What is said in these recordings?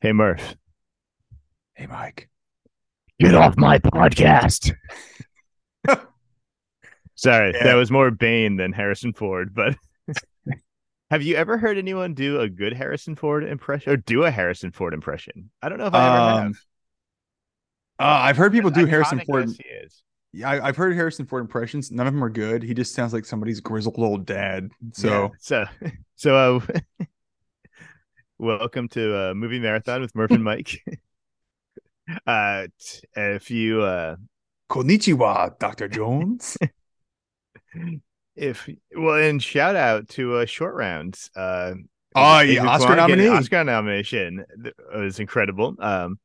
Hey Murph, Hey, Mike. get off my podcast. Sorry, Yeah. that was more Bane than Harrison Ford. But have you ever heard anyone do a good Harrison Ford impression or do a Harrison Ford impression? I don't know if I ever have. Um, Uh, I've heard people do Harrison Ford. as. Yeah, I, I've heard Harrison Ford impressions. None of them are good. He just sounds like somebody's grizzled old dad. So Yeah. so so uh, welcome to uh, movie marathon with Murph and Mike. uh, t- if you uh, Konnichiwa, Dr. Jones. if well, and shout out to uh, short rounds. Uh, Oh, yeah, Oscar nominee. Oscar nomination Th- was incredible. Um,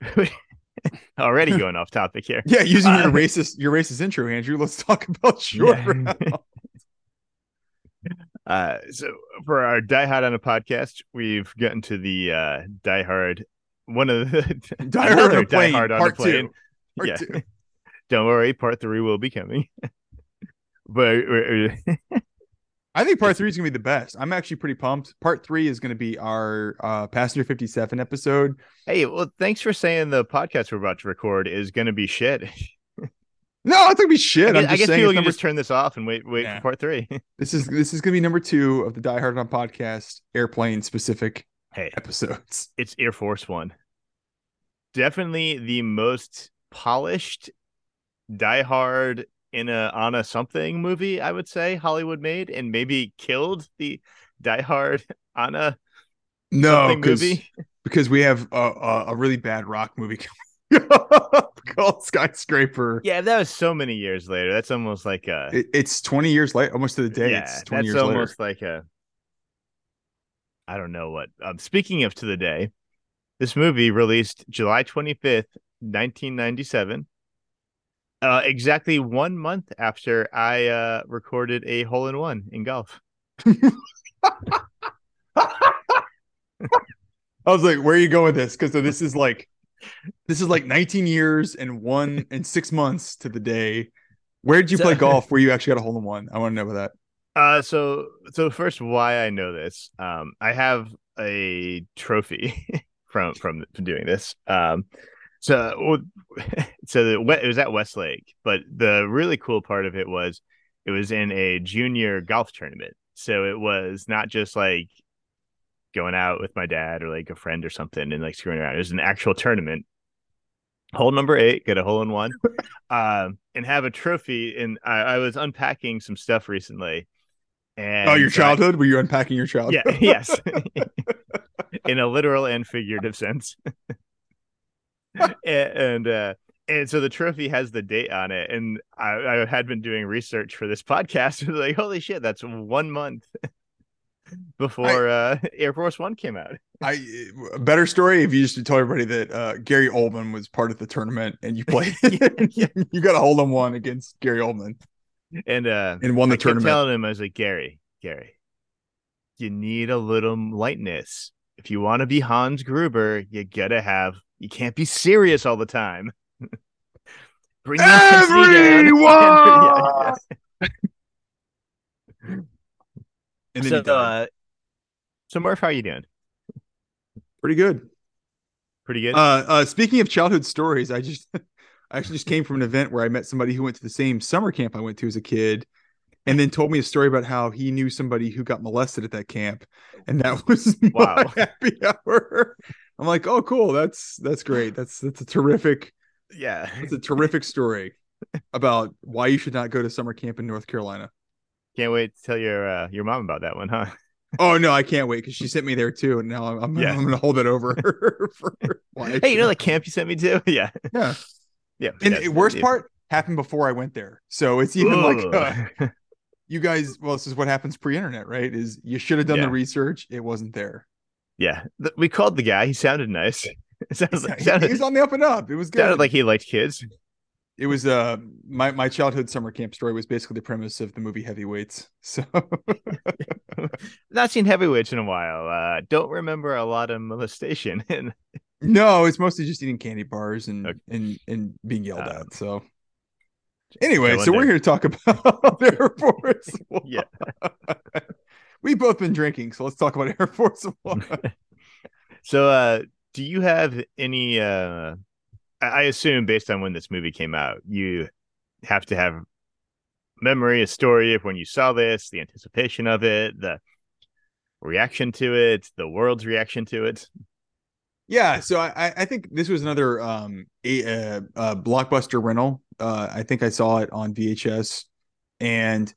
already going off topic here. yeah, using your Uh, racist your racist intro, Andrew. Let's talk about short Yeah. round. Uh, so for our Die Hard on a podcast, we've gotten to the uh, Die Hard, one of the Die Hard on a plane, Die Hard on part two. Part yeah, two. don't worry, part three will be coming. but I think part three is gonna be the best. I'm actually pretty pumped. Part three is gonna be our uh Passenger 57 episode. hey, well, thanks for saying the podcast we're about to record is to be shit. No, I think it'd be shit. I I'm guess, just I guess saying people can number just turn this off and wait, wait Yeah. for part three. This is this is gonna be number two of the Die Hard on podcast airplane specific hey, episodes. it's Air Force One. Definitely the most polished Die Hard in a on a something movie, I would say Hollywood made, and maybe killed the Die Hard on a No, because movie. because we have a, a, a really bad rock movie coming up called Skyscraper. Yeah, that was so many years later. That's almost like a It, it's 20 years late, almost to the day. yeah. it's 20 That's years almost later. like a I don't know what. Um, speaking of to the day, this movie released July twenty fifth, nineteen ninety seven. Uh, exactly one month after I uh, recorded a hole in one in golf. I was like, where are you going with this? Because this is like this is like 19 years and one and six months to the day. Where did you play golf where you actually got a hole in one? I want to know about that. Uh, so so first, why I know this? Um, I have a trophy from from from doing this. Um, so so the it was at Westlake, but the really cool part of it was it was in a junior golf tournament. So it was not just like going out with my dad or like a friend or something and like screwing around. It was an actual tournament. Hole number eight, get a hole in one, um, and have a trophy. And I, I was unpacking some stuff recently. And oh, your so I- childhood? Were you unpacking your childhood? yeah, yes. In a literal and figurative sense. and and, uh and so the trophy has the date on it. And I, I had been doing research for this podcast. and like, holy shit, that's one month before uh Air Force One came out. I a better story if you just told everybody that uh, Gary Oldman was part of the tournament and you played. you got a hold in one against Gary Oldman And uh and won the I tournament. telling him, I was like, Gary, Gary, you need a little lightness. If you want to be Hans Gruber, you gotta have you can't be serious all the time. Bring the intensity down. Yeah, yeah. And then so, you died. uh, so Murph, how are you doing? pretty good. Pretty good. Uh, uh, speaking of childhood stories, I just I actually just came from an event where I met somebody who went to the same summer camp I went to as a kid, and then told me a story about how he knew somebody who got molested at that camp, and that was my Wow. happy hour. I'm like, oh, cool. That's that's great. That's that's a terrific. yeah. it's a terrific story about why you should not go to summer camp in North Carolina. Can't wait to tell your uh, your mom about that one, huh? Oh no, I can't wait because she sent me there too, and now I'm I'm, Yeah. I'm gonna hold it over her. For Hey, you know the camp you sent me to? Yeah. yeah. Yeah. And yeah, the worst yeah. part happened before I went there, so it's even like uh, you guys. Well, this is what happens pre-internet, right? Is you should have done the research. It wasn't there. yeah. We called the guy. He sounded nice. It sounds like, sounded, he was on the up and up. It was good. sounded like he liked kids. It was uh my my childhood summer camp story was basically the premise of the movie Heavyweights. So Not seen heavyweights in a while. Uh, don't remember a lot of molestation. And no, it's mostly just eating candy bars and Okay. and and being yelled Um, at. So anyway, so we're here to talk about Air Force One. yeah. We've both been drinking, so let's talk about Air Force One. So uh do you have any? uh I assume based on when this movie came out, you have to have memory, a story of when you saw this, the anticipation of it, the reaction to it, the world's reaction to it. Yeah, so I, I think this was another um a, a, a blockbuster rental. Uh, I think I saw it on VHS, and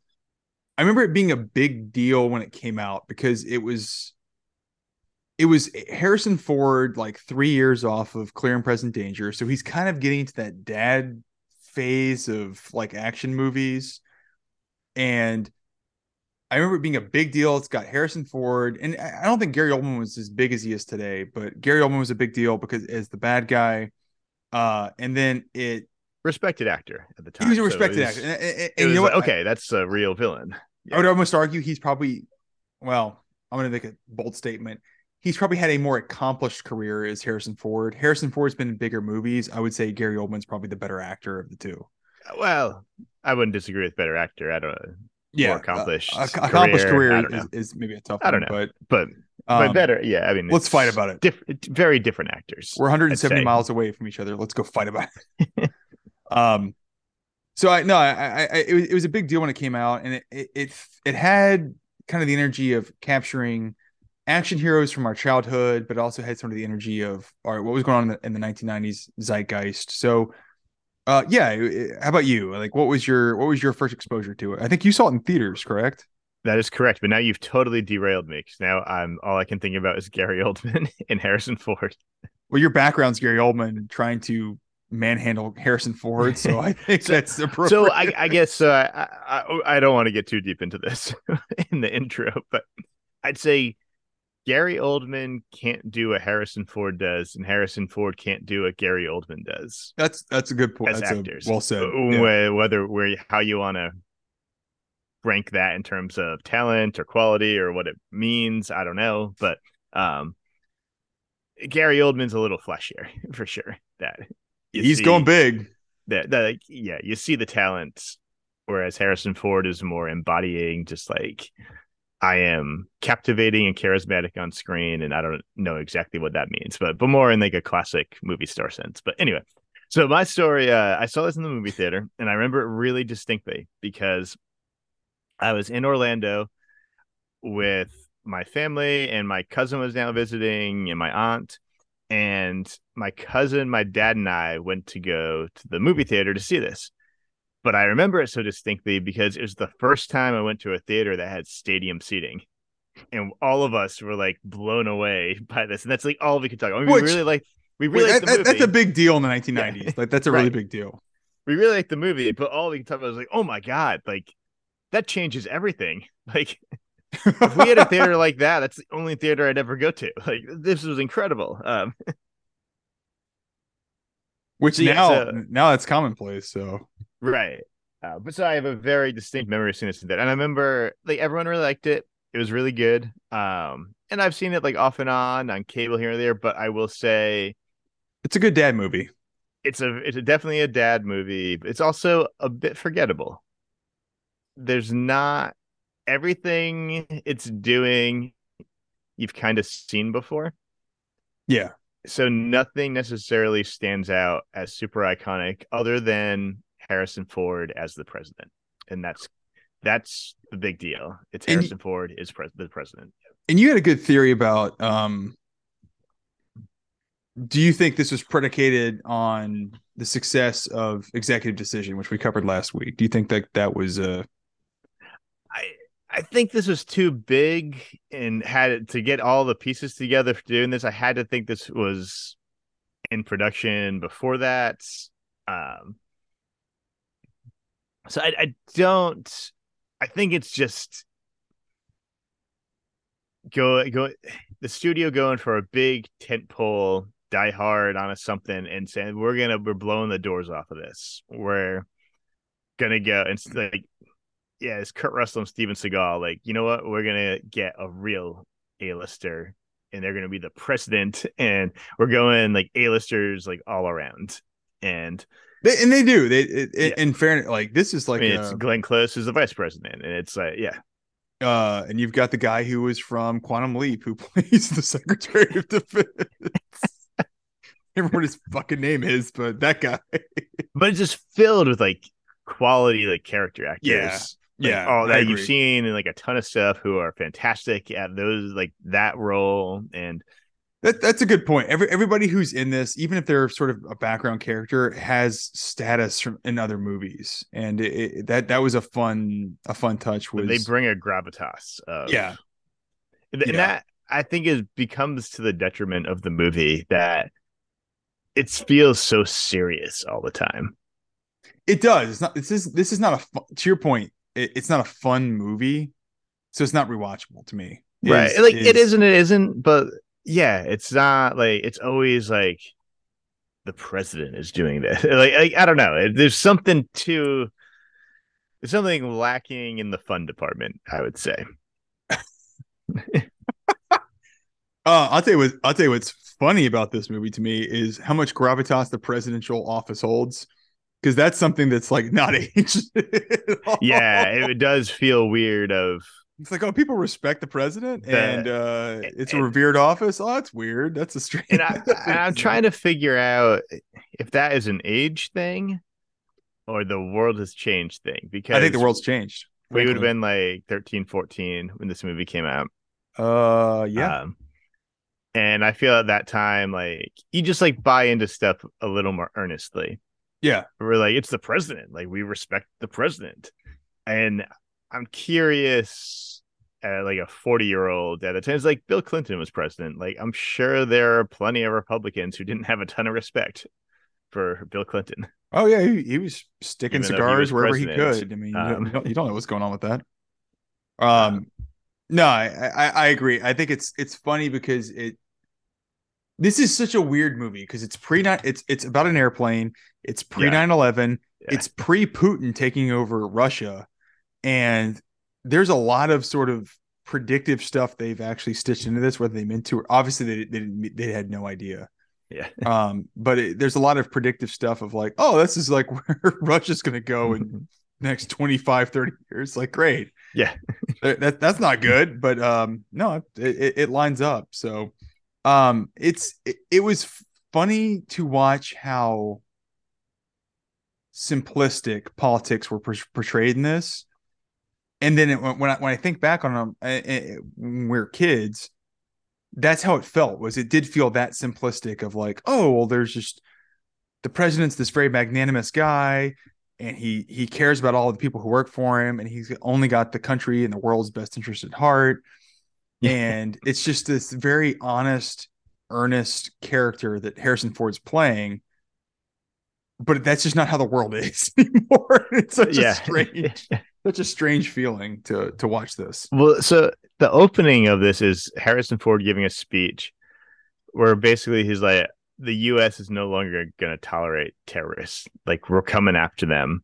I remember it being a big deal when it came out because it was it was Harrison Ford like three years off of Clear and Present Danger, so he's kind of getting to that dad phase of like action movies, and I remember it being a big deal. It's got Harrison Ford, and I don't think Gary Oldman was as big as he is today, but Gary Oldman was a big deal because as the bad guy, uh, and then it respected actor at the time. He was a respected so was, actor, and, and, and you know what? Okay, that's a real villain. Yeah. I would almost argue he's probably, well, I'm going to make a bold statement. He's probably had a more accomplished career as Harrison Ford. Harrison Ford's been in bigger movies. I would say Gary Oldman's probably the better actor of the two. Well, I wouldn't disagree with better actor. I don't know yeah, accomplished uh, accomplished career, is, is, maybe a tough. I don't know, but but um, but better. Yeah, I mean, let's fight about it. Diff- very different actors. We're 170 miles away from each other. Let's go fight about it. um, so I no, I, I, I it, was, it was a big deal when it came out, and it, it it it had kind of the energy of capturing action heroes from our childhood, but also had some of the energy of all right, what was going on in the, in the 1990s zeitgeist. So uh, yeah. How about you? Like, what was your what was your first exposure to it? I think you saw it in theaters, correct? That is correct. But now you've totally derailed me because now I'm all I can think about is Gary Oldman and Harrison Ford. Well, your background's Gary Oldman trying to manhandle Harrison Ford, so I think so, that's appropriate. So I, I guess uh, I, I I don't want to get too deep into this in the intro, but I'd say Gary Oldman can't do what Harrison Ford does, and Harrison Ford can't do what Gary Oldman does. That's that's a good point. As that's actors, well said. Yeah. Whether where how you want to rank that in terms of talent or quality or what it means, I don't know. But um, Gary Oldman's a little flashier for sure. That he's see, going big. That that yeah, you see the talent, whereas Harrison Ford is more embodying just like I am captivating and charismatic on screen, and I don't know exactly what that means, but but more in like a classic movie star sense. But anyway, so my story, uh, I saw this in the movie theater, and I remember it really distinctly because I was in Orlando with my family, and my cousin was now visiting, and my aunt, and my cousin, my dad, and I went to go to the movie theater to see this but I remember it so distinctly because it was the first time I went to a theater that had stadium seating. And all of us were like blown away by this. And that's like all we could talk about. Mean, Which, we really like we really that, that's a big deal in the 1990s. Yeah. Like that's a right. really big deal. We really like the movie, but all we could talk about was like, oh my God, like that changes everything. Like if we had a theater like that, that's the only theater I'd ever go to. Like this was incredible. Um which now so, now it's commonplace. So Right. Uh, but so I have a very distinct memory of seeing this that. And I remember like everyone really liked it. It was really good. Um, and I've seen it like off and on on cable here and there, but I will say it's a good dad movie. It's a it's a, definitely a dad movie. It's also a bit forgettable. There's not everything it's doing you've kind of seen before. Yeah. So nothing necessarily stands out as super iconic other than Harrison Ford as the president, and that's that's the big deal. It's Harrison and, Ford is pres- the president. And you had a good theory about. um Do you think this was predicated on the success of Executive Decision, which we covered last week? Do you think that that was a? I think this was too big and had to get all the pieces together for doing this. I had to think this was in production before that. Um, so I, I don't. I think it's just go go the studio going for a big tent pole, die hard on a something, and saying we're gonna we're blowing the doors off of this. We're gonna go and like yeah, it's Kurt Russell and Steven Seagal. Like you know what, we're gonna get a real A-lister, and they're gonna be the president, and we're going like A-listers like all around, and they, and they do. They it, yeah. in fairness, like this is like I mean, it's Glenn Close who's the vice president, and it's like yeah. Uh, and you've got the guy who was from Quantum Leap who plays the Secretary of Defense. remember what his fucking name is, but that guy. but it's just filled with like quality like character actors. Yeah. Yeah, all that you've seen in like a ton of stuff who are fantastic at those like that role and That that's a good point. Every everybody who's in this, even if they're sort of a background character, has status from in other movies, and it, it- that that was a fun a fun touch. Was they bring a gravitas of yeah and Yeah. that I think is becomes to the detriment of the movie that it feels so serious all the time. it does. It's not. This is this is not a to your point. It, it's not a fun movie, so it's not rewatchable to me. right. Is- Like it is- isn't, it isn't, but yeah, it's not like it's always like the president is doing this. Like, like I don't know. There's something to there's something lacking in the fun department, I would say. Uh, I'll tell you what. I'll tell you what's funny about this movie to me is how much gravitas the presidential office holds, because that's something that's like not aged. Yeah, it does feel weird of it's like oh, people respect the president, The- and uh, it's a revered office. Oh, that's weird. That's a strange. and, I, and I'm trying to figure out if that is an age thing or the world has changed thing because I think the world's changed. we would have been like 13 14 when this movie came out Uh, yeah. um, and i feel at that time like you just like buy into stuff a little more earnestly Yeah. we're like it's the president like we respect the president and i'm curious uh, like a 40 year old at the time it's like bill clinton was president like i'm sure there are plenty of republicans who didn't have a ton of respect for bill clinton Oh yeah, he, he was sticking Even though he cigars was wherever he could. I mean, you, um, don't, you don't know what's going on with that. Um, no, I, I I agree. I think it's it's funny because it. This is such a weird movie because it's pre nine. It's it's about an airplane. It's pre 9-11. Yeah. It's pre Putin taking over Russia, and there's a lot of sort of predictive stuff they've actually stitched into this, whether they meant to or obviously they they didn't, they had no idea yeah um but it, there's a lot of predictive stuff of like oh this is like where russia's going to go in the next 25 30 years like great Yeah. that, that- that's not good but um no it, it lines up so um it's it, it was funny to watch how simplistic politics were por- portrayed in this and then it, when I when I think back on them uh, uh, when we were kids, that's how it felt. Was it did feel that simplistic of like, oh well, there's just the president's this very magnanimous guy, and he he cares about all the people who work for him, and he's only got the country and the world's best interest at heart. Yeah. And it's just this very honest, earnest character that Harrison Ford's playing. But that's just not how the world is anymore. It's such a strange, such a strange feeling to to watch this. Well, so the opening of this is Harrison Ford giving a speech where basically he's like, the U.S. is no longer going to tolerate terrorists. Like, we're coming after them.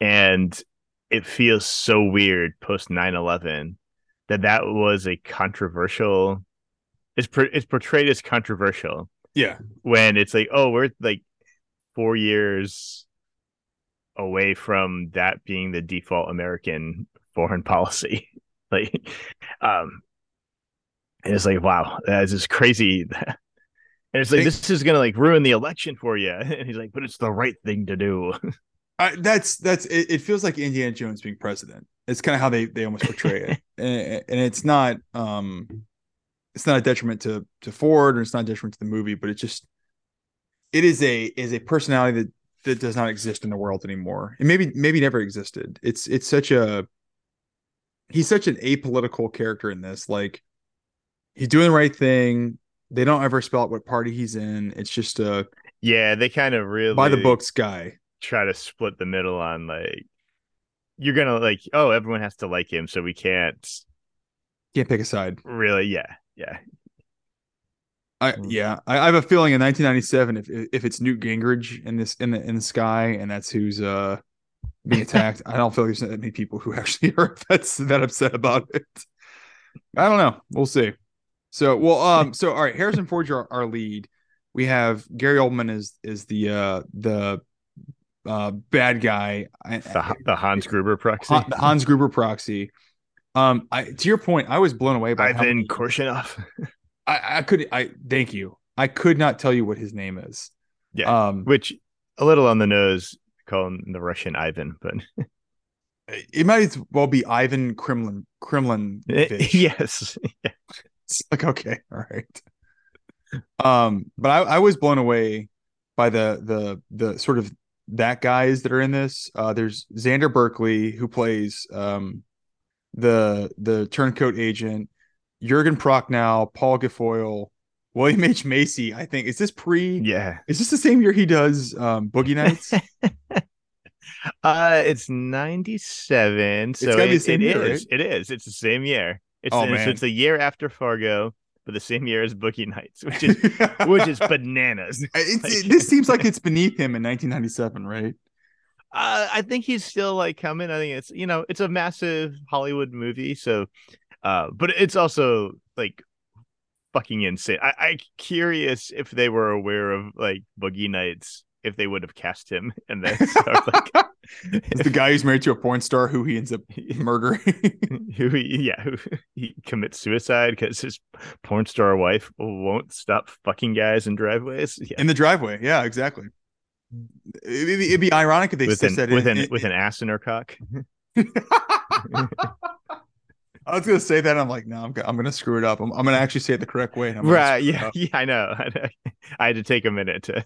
And it feels so weird post 9 11 that that was a controversial, it's, it's portrayed as controversial Yeah, when it's like, oh, we're like four years away from that being the default American foreign policy. like, um, and it's like, wow, that's just crazy. and it's like, this is gonna like ruin the election for you. And he's like, but it's the right thing to do. I, that's that's it, it. Feels like Indiana Jones being president. It's kind of how they they almost portray it, and, and it's not um, it's not a detriment to to Ford or it's not a detriment to the movie, but it just it is a is a personality that that does not exist in the world anymore, and maybe maybe never existed. It's it's such a he's such an apolitical character in this. Like he's doing the right thing. They don't ever spell out what party he's in. It's just a yeah, they kind of really by the books guy. try to split the middle on like you're gonna like, oh, everyone has to like him, so we can't Can't pick a side. really, yeah, yeah. I Mm. yeah, I, I have a feeling in 1997, if if it's Newt Gingrich in this in the in the sky, and that's who's uh being attacked, I don't feel like there's that many people who actually are that's that upset about it. I don't know. We'll see. So well, um, so all right, Harrison Ford's our, our lead. We have Gary Oldman is is the uh the uh bad guy. The, the Hans Gruber proxy. The Hans Gruber proxy. Um, I to your point, I was blown away by Ivan Korshunov. I, I could I thank you. I could not tell you what his name is. Yeah. Um, Which a little on the nose, call him the Russian Ivan, but it might as well be Ivan Kremlin. Kremlin. yes. It's like okay, all right. Um, but I, I was blown away by the the the sort of that guys that are in this. Uh, there's Xander Berkeley who plays um the the turncoat agent, Jurgen Prochnow, Paul Guilfoyle, William H Macy. I think is this pre? Yeah. Is this the same year he does um, Boogie Nights? uh, it's ninety seven. So the it, same it year, is. It is. It's the same year. It's, Oh, it's, man. it's a year after Fargo, but the same year as Boogie Nights, which is which is bananas. Like- it- this seems like it's beneath him in 1997, right? Uh, I think he's still like coming. I think it's you know it's a massive Hollywood movie, so uh, but it's also like fucking insane. I, I'm curious if they were aware of like Boogie Nights, if they would have cast him in this. Or, like, It's the guy who's married to a porn star who he ends up murdering. who he, yeah, who he commits suicide because his porn star wife won't stop fucking guys in driveways. Yeah. in the driveway. Yeah, exactly. It'd be, it'd be ironic if they With an, that with in- an in- with an ass in her cock. I was gonna say that. I'm like, no, I'm, I'm gonna screw it up. I'm, I'm gonna actually say it the correct way. and I'm Right. Yeah. Yeah. I know. I had to take a minute to.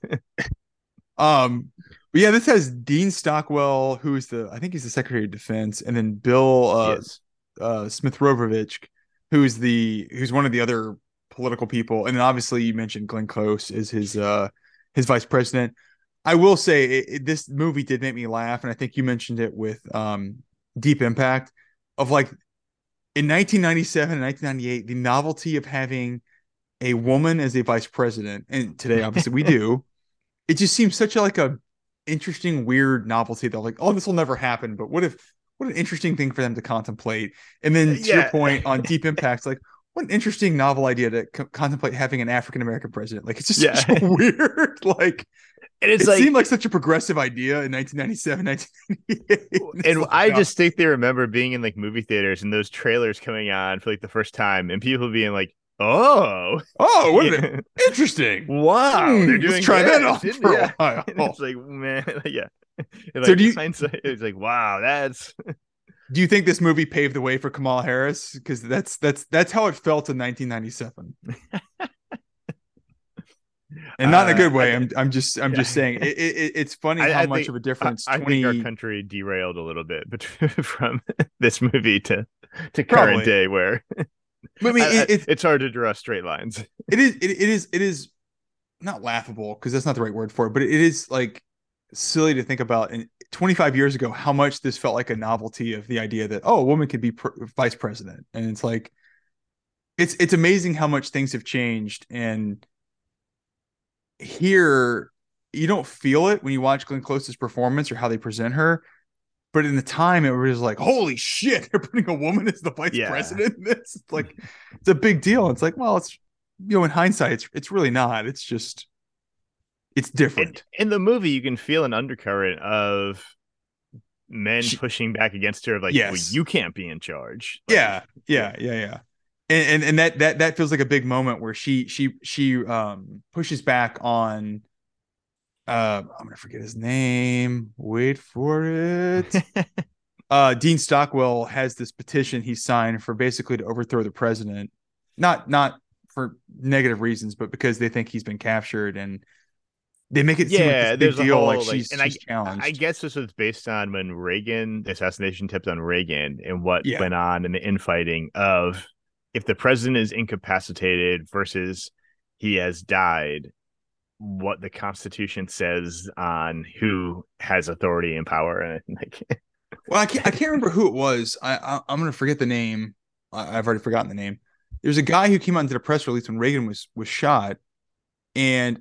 Um, but yeah, this has Dean Stockwell, who's the I think he's the Secretary of Defense, and then Bill uh, Yes. uh, Smitrovich, who's the who's one of the other political people, and then obviously you mentioned Glenn Close is his uh his vice president. I will say it, it- this movie did make me laugh, and I think you mentioned it with um Deep Impact of like in 1997 and 1998, the novelty of having a woman as a vice president, and today obviously we do. It just seems such a like a interesting, weird novelty that like, oh, this will never happen. But what if what an interesting thing for them to contemplate. And then to your point on Deep Impacts, like what an interesting novel idea to co- contemplate having an African American president. Like it's just Yeah. so weird. Like And it's it like, seemed like such a progressive idea in 1997, 1998. It's and like, I no. just think they remember being in like movie theaters and those trailers coming on for like the first time, and people being like, "Oh, oh, yeah. interesting. wow, Hmm, they're let's doing try that on didn't- for yeah." a while. And it's like, man, yeah. And, So do you- hindsight, it's like, wow, that's Do you think this movie paved the way for Kamala Harris? Because that's that's that's how it felt in 1997. And not in a Uh, good way. I- I'm I'm just I'm just saying it, it, it's funny I- how I much think- of a difference I 20 think our country derailed a little bit from this movie to to Probably. current day, where I mean it, it's it's hard to draw straight lines. it is it, it is it is not laughable because that's not the right word for it, but it is like silly to think about. And 25 years ago, how much this felt like a novelty of the idea that oh, a woman could be pr- vice president, and it's like it's it's amazing how much things have changed. And here, you don't feel it when you watch Glenn Close's performance or how they present her. But in the time, it was like, holy shit, they're putting a woman as the vice Yeah. president. in This it's like it's a big deal. It's like, well, it's you know, in hindsight, it's it's really not. It's just it's different. in, in the movie you can feel an undercurrent of men She- pushing back against her like Yes. well, you can't be in charge Like, yeah, yeah, yeah, yeah. And, and and that that that feels like a big moment where she she she um pushes back on uh I'm gonna forget his name. Wait for it. uh Dean Stockwell has this petition he signed for basically to overthrow the president. Not not for negative reasons, but because they think he's been captured and they make it seem Yeah, like this there's big a deal, whole, like she's, and I- challenged. I guess this was based on when Reagan assassination tipped on Reagan and what Yeah. went on in the infighting of if the president is incapacitated versus he has died what the constitution says on who has authority and power and like Well, I can't. I can't remember who it was. I, I I'm gonna forget the name. I, I've already forgotten the name. There's a guy who came out into the press release when Reagan was was shot, and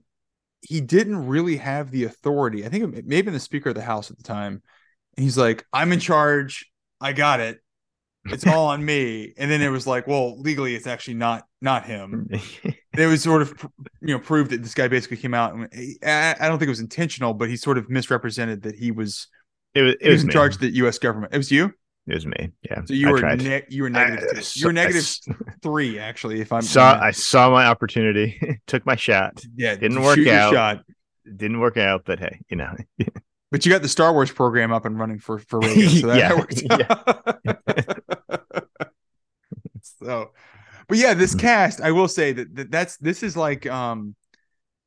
he didn't really have the authority. I think it may have been the Speaker of the House at the time. And he's like, "I'm in charge. I got it. It's all on me." And then it was like, "Well, legally, it's actually not not him." it was sort of you know proved that this guy basically came out and I, I don't think it was intentional, but he sort of misrepresented that he was it was it was was in me. charge of the U.S. government. It was you. It was me. Yeah. So you I were ne- you were negative. I two. saw- uh, you were negative three actually. If I'm saw I saw my opportunity, took my shot. yeah didn't work out. Shot. Didn't work out, but hey, you know. But you got the Star Wars program up and running for for Reagan, so that, Yeah, that worked out. so, but yeah, this Mhm. cast, I will say that, that that's this is like um,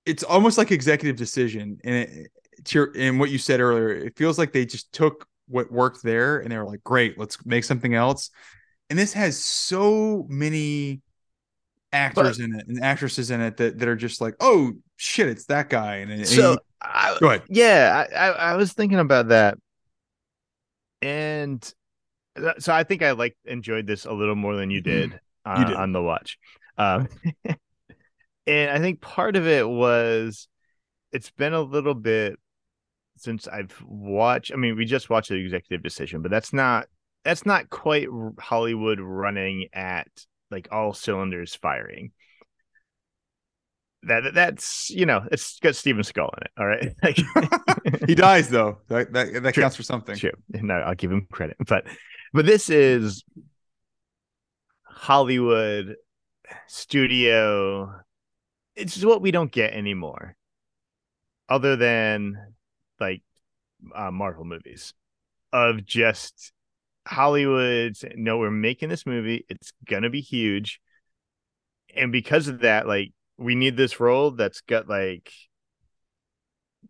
it's almost like executive decision, and it, to your, and what you said earlier, it feels like they just took what worked there and they were like, great, let's make something else. And this has so many actors in it and actresses in it that, that are just like, oh shit, it's that guy. And, and So he- I, go ahead. yeah, I, I I was thinking about that, and so I think I like enjoyed this a little more than you did, uh, on the watch, um, and I think part of it was it's been a little bit since I've watched. I mean, we just watched the executive decision, but that's not that's not quite Hollywood running at like all cylinders firing. That that- that's you know it's got Steven Skull in it. All right, like he dies though. That that, that counts for something. True. No, I'll give him credit. But but this is Hollywood studio. It's what we don't get anymore. Other than like uh, Marvel movies of just Hollywood saying, no, we're making this movie. It's gonna be huge. And because of that, like we need this role that's got like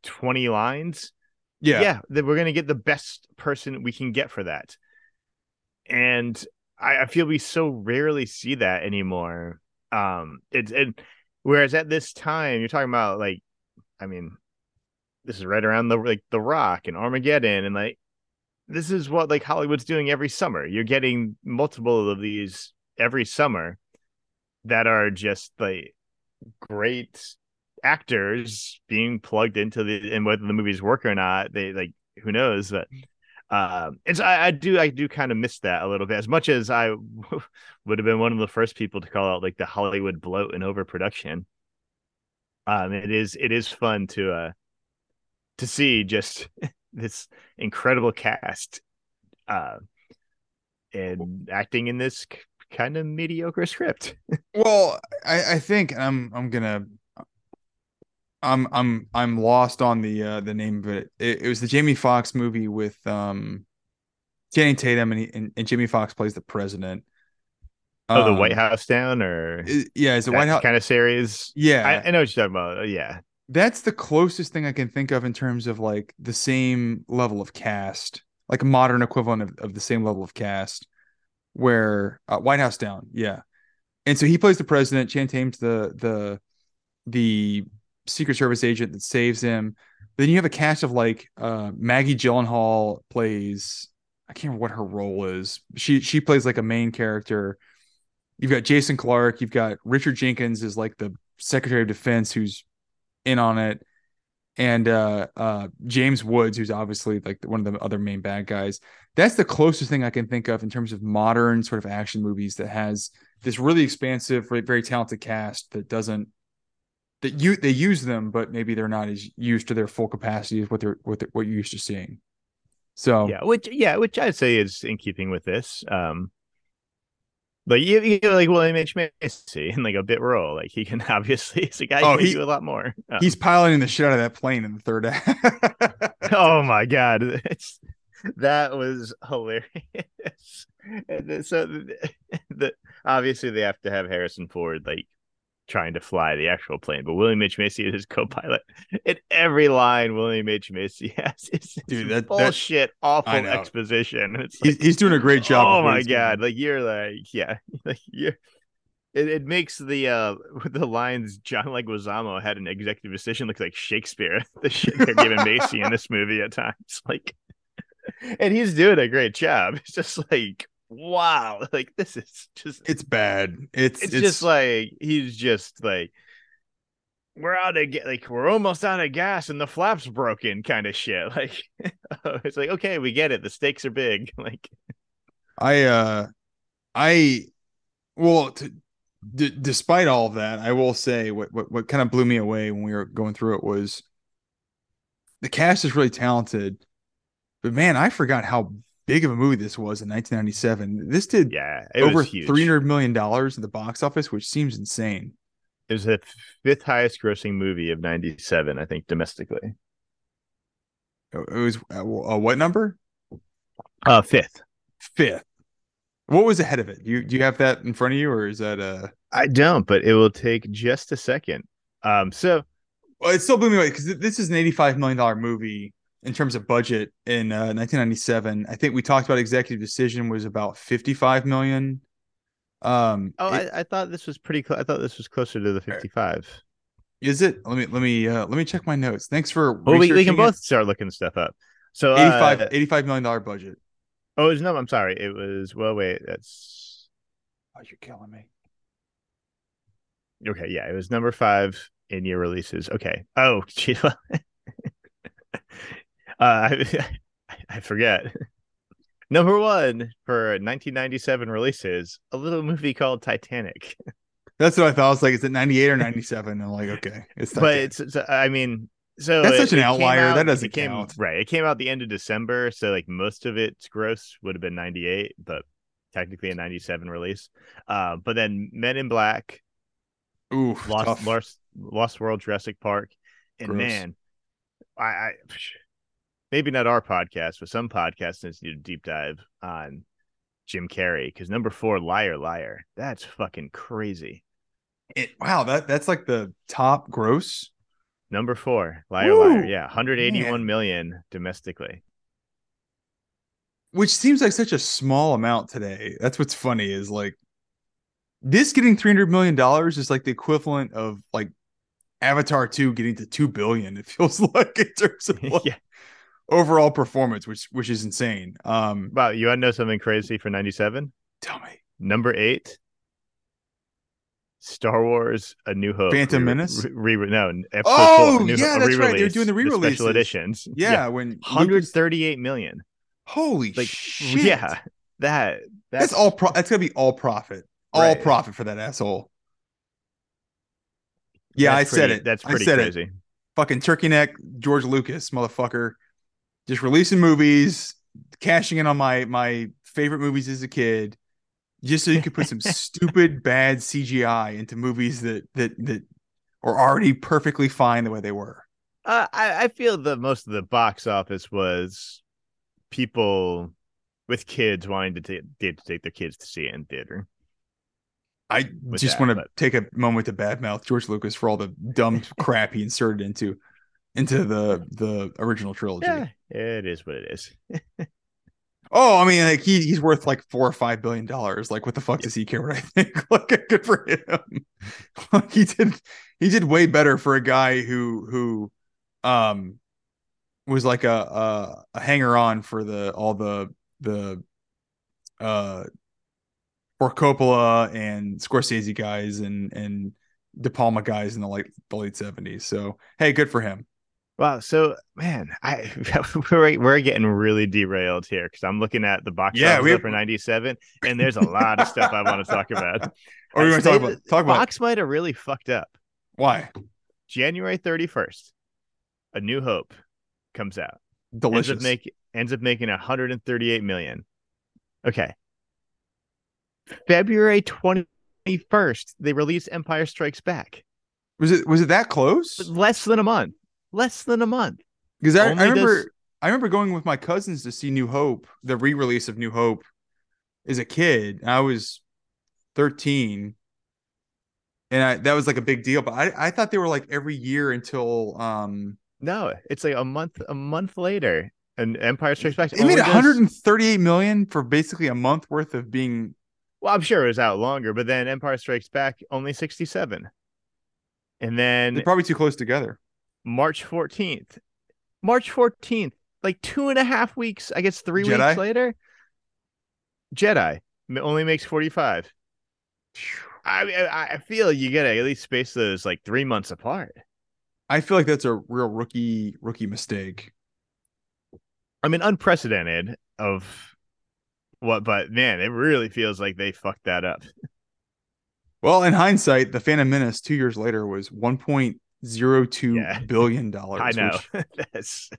20 lines Yeah. yeah, that we're gonna get the best person we can get for that. And I, I feel we so rarely see that anymore. Um, it's it, whereas at this time you're talking about like, I mean, this is right around the like the Rock and Armageddon, and like this is what like Hollywood's doing every summer. You're getting multiple of these every summer that are just like great actors being plugged into the and whether the movies work or not they like who knows but um and so I, I do i do kind of miss that a little bit as much as i would have been one of the first people to call out like the hollywood bloat and overproduction. Um it is it is fun to uh to see just this incredible cast uh and acting in this kind of mediocre script. Well, I, I think I'm I'm gonna I'm I'm I'm lost on the uh the name of it. It, it was the Jamie Foxx movie with um Channing Tatum and, he, and and Jamie Foxx plays the president. oh the Um, white house down or i- yeah, is the White House. kind of series Yeah, I, I know what you're talking about. Yeah. that's the closest thing I can think of in terms of like the same level of cast, like a modern equivalent of, of the same level of cast, where uh, White House Down, yeah. And so he plays the president. Chan Tatum's the the the Secret Service agent that saves him. Then you have a cast of like uh, Maggie Gyllenhaal plays. I can't remember what her role is. She she plays like a main character. You've got Jason Clarke. You've got Richard Jenkins is like the Secretary of Defense who's in on it and uh uh James Woods who's obviously like one of the other main bad guys that's the closest thing I can think of in terms of modern sort of action movies that has this really expansive very, very talented cast that doesn't that you they use them but maybe they're not as used to their full capacity as what they're what they're, what you're used to seeing so Yeah. Which yeah, which I'd say is in keeping with this. Um like you, you know, like William H. Macy in like a bit role. Like he can obviously he's a guy who Oh, can he- do a lot more. Um, he's piloting the shit out of that plane in the third act oh my god. It's that was hilarious. and so the, the obviously they have to have Harrison Ford like trying to fly the actual plane, but William H. Macy is his co-pilot. And every line William H. Macy has is Dude, that- that- bullshit, I awful exposition. It's he's, he's doing a great job oh my he's doing. god like you're like yeah like you're it, it makes the uh the lines John Leguizamo had an executive decision looks like Shakespeare the shit they're giving Macy in this movie at times like and he's doing a great job it's just like wow like this is just it's bad. It's it's, just like he's just like we're out of like we're almost out of gas and the flaps broken kind of shit like it's like okay we get it the stakes are big like. I uh I well t- d- despite all of that, I will say what, what what kind of blew me away when we were going through it was the cast is really talented, but man, I forgot how big of a movie this was in 1997. This did Yeah, over was huge. 300 million dollars at the box office, which seems insane. It was the fifth highest grossing movie of '97, I think, domestically. It was uh, uh, what number? Uh, fifth. Fifth. What was ahead of it? Do you do you have that in front of you, or is that uh? I don't, but it will take just a second. Um, so Well, it still blew me away because this is an 85 million dollar movie in terms of budget in uh, 1997. I think we talked about executive decision was about 55 million. Um, Oh, it- I, I thought this was pretty. Cl- I thought this was closer to the fifty-five. is it? Let me let me uh, let me check my notes. Thanks for Well, we, we can it. both start looking stuff up. So 85 uh, 85 million dollar budget. oh, it was no. I'm sorry. It was. Well, wait. That's Oh, you're killing me. okay. Yeah, it was number five in year releases. Okay. Oh, gee, uh, I, I forget. Number one for 1997 releases, a little movie called Titanic. That's what I thought. I was like, is it 98 or 97? I'm like, okay, it's but it's, it's I mean, so That's it- such an outlier. out- That doesn't came, count. Right, it came out the end of December, so like most of its gross would have been 98, but technically a 97 release. Uh, but then Men in Black, Oof, Lost. Lost Lost World Jurassic Park, and Gross. man, I, I maybe not our podcast, but some podcasts need to deep dive on Jim Carrey because number four, Liar Liar, that's fucking crazy. It- wow, that that's like the top gross. Number four, Liar Liar, Woo! yeah, 181 million domestically. which seems like such a small amount today. That's what's funny is like this getting 300 million dollars is like the equivalent of like Avatar 2 getting to 2 billion it feels like in terms of like, yeah. Overall performance which which is insane. Um Wow, you want to know something crazy for 97? tell me. Number eight, Star Wars: A New Hope. Phantom re- Menace? Re, re- no, episode Oh, four, yeah, that's right. They're doing the the special editions. Yeah, when Lucas- 138 million. holy Like, shit. yeah, that That's, all pro- that's to be all profit. All Right. profit for that asshole. Yeah, that's I said it. That's I pretty said it. crazy. fucking turkey neck George Lucas motherfucker just releasing movies cashing in on my my favorite movies as a kid just so you could put some stupid bad CGI into movies that that that are already perfectly fine the way they were Uh, I I feel that most of the box office was people with kids wanting to, ta- to take their kids to see it in theater. I just want to but- take a moment to badmouth George Lucas for all the dumb crap he inserted into into the the original trilogy. Yeah, it is what it is. Oh, I mean, like he he's worth like four or five billion dollars. Like, what the fuck does he care what I think? like, good for him. like, he did he did way better for a guy who who um was like a a, a hanger on for the all the the uh for Coppola and Scorsese guys and and De Palma guys in the late the late seventies. So hey, good for him. Wow. So, man, I we're we're getting really derailed here because I'm looking at the box Yeah, office for '97, and there's a lot of stuff I want to talk about. Or you Uh, want to talk about talk about Fox might have really fucked up. why January 31st, A New Hope comes out. Ends delicious. up make ends up making 138 million. Okay. February 21st, they release Empire Strikes Back. was it was it that close? Less than a month. Less than a month. Because I, I remember does- I remember going with my cousins to see New Hope, the re-release of New Hope, as a kid. I was 13. And I, that was like a big deal. But I, I thought they were like every year until um No, it's like a month a month later. And Empire Strikes Back. It made only does- 138 million for basically a month worth of being Well, I'm sure it was out longer, but then Empire Strikes Back only 67. And then they're probably too close together. March 14th. March 14th, like two and a half weeks, I guess three Jedi? weeks later. Jedi only makes 45. I I I feel you gotta at least space those like three months apart. I feel like that's a real rookie rookie mistake. I mean, unprecedented of what, but man, it really feels like they fucked that up. Well, in hindsight, the Phantom Menace two years later was 1.02 Yeah. billion dollars. I know. which- That's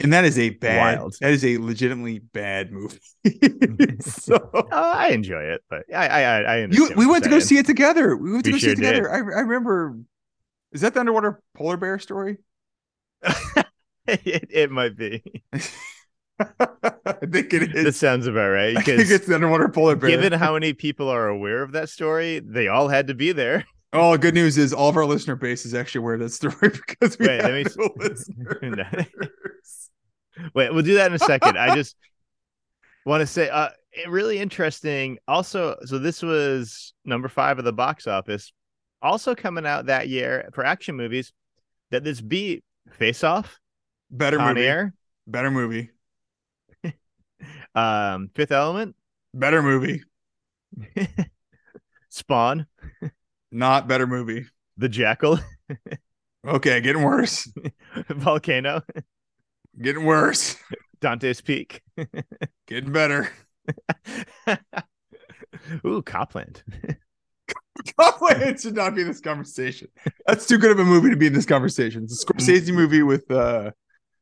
And that is a bad. Wild. That is a legitimately bad movie. so Oh, I enjoy it, but I I I, you, we went to go see it together. We went to We go see it together. I, I remember. Is that the underwater polar bear story? it, it might be. I think it is. That sounds about right. I think it's the underwater polar bear. given how many people are aware of that story, they all had to be there. Oh, good news is all of our listener base is actually aware of that story because we Wait, have let me listeners. Wait, we'll do that in a second. I just want to say, uh, really interesting. Also, so this was number five of the box office. Also coming out that year for action movies, that this beat Face Off, Better Con movie. Air, Better movie. um, Fifth Element, Better movie. Spawn, Not better movie. The Jackal, Okay, getting worse. Volcano, Getting worse. Dante's Peak. Getting better. Ooh, Copland. Copland should not be in this conversation. That's too good of a movie to be in this conversation. It's a Scorsese movie with uh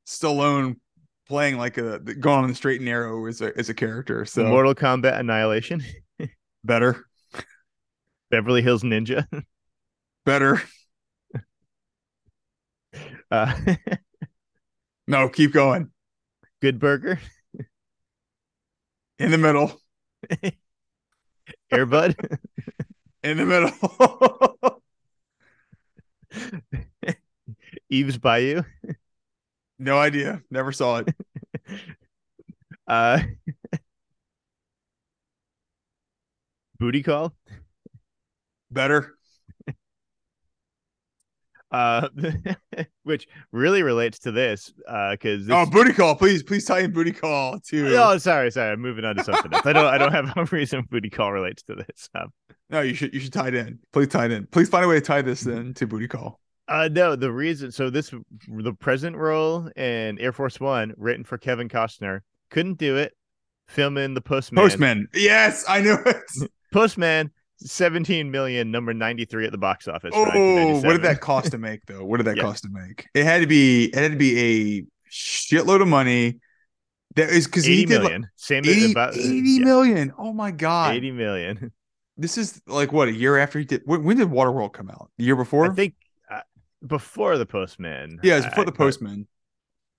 Stallone playing like a going on the straight and narrow as a as a character. So Mortal Kombat Annihilation, better, Beverly Hills Ninja. better. Uh, No, keep going. Good Burger, In the middle. Airbud, In the middle. Eve's Bayou, no idea. Never saw it. uh, Booty Call, Better. uh, which really relates to this, uh, because Oh, booty call, please, please tie in booty call too. Oh, sorry, sorry. I'm moving on to something else. I don't, I don't have a reason booty call relates to this. Um, No, you should you should tie it in. Please tie it in. Please find a way to tie this in to booty call. uh, no, the reason. So this, the present role in Air Force One, written for Kevin Costner, couldn't do it. Filming the Postman. Postman. Yes, I knew it. Postman. 17 million, number 93 at the box office. Oh, what did that cost to make though? What did that Yeah. cost to make? It had to be it had to be a shitload of money. That is because 80 he did million. Same like 80, about 80 yeah, million. Oh my god. 80 million. This is like what a year after he did. When, when did Waterworld come out? The year before? I think uh, before the Postman. yeah, it was before uh, the but- Postman.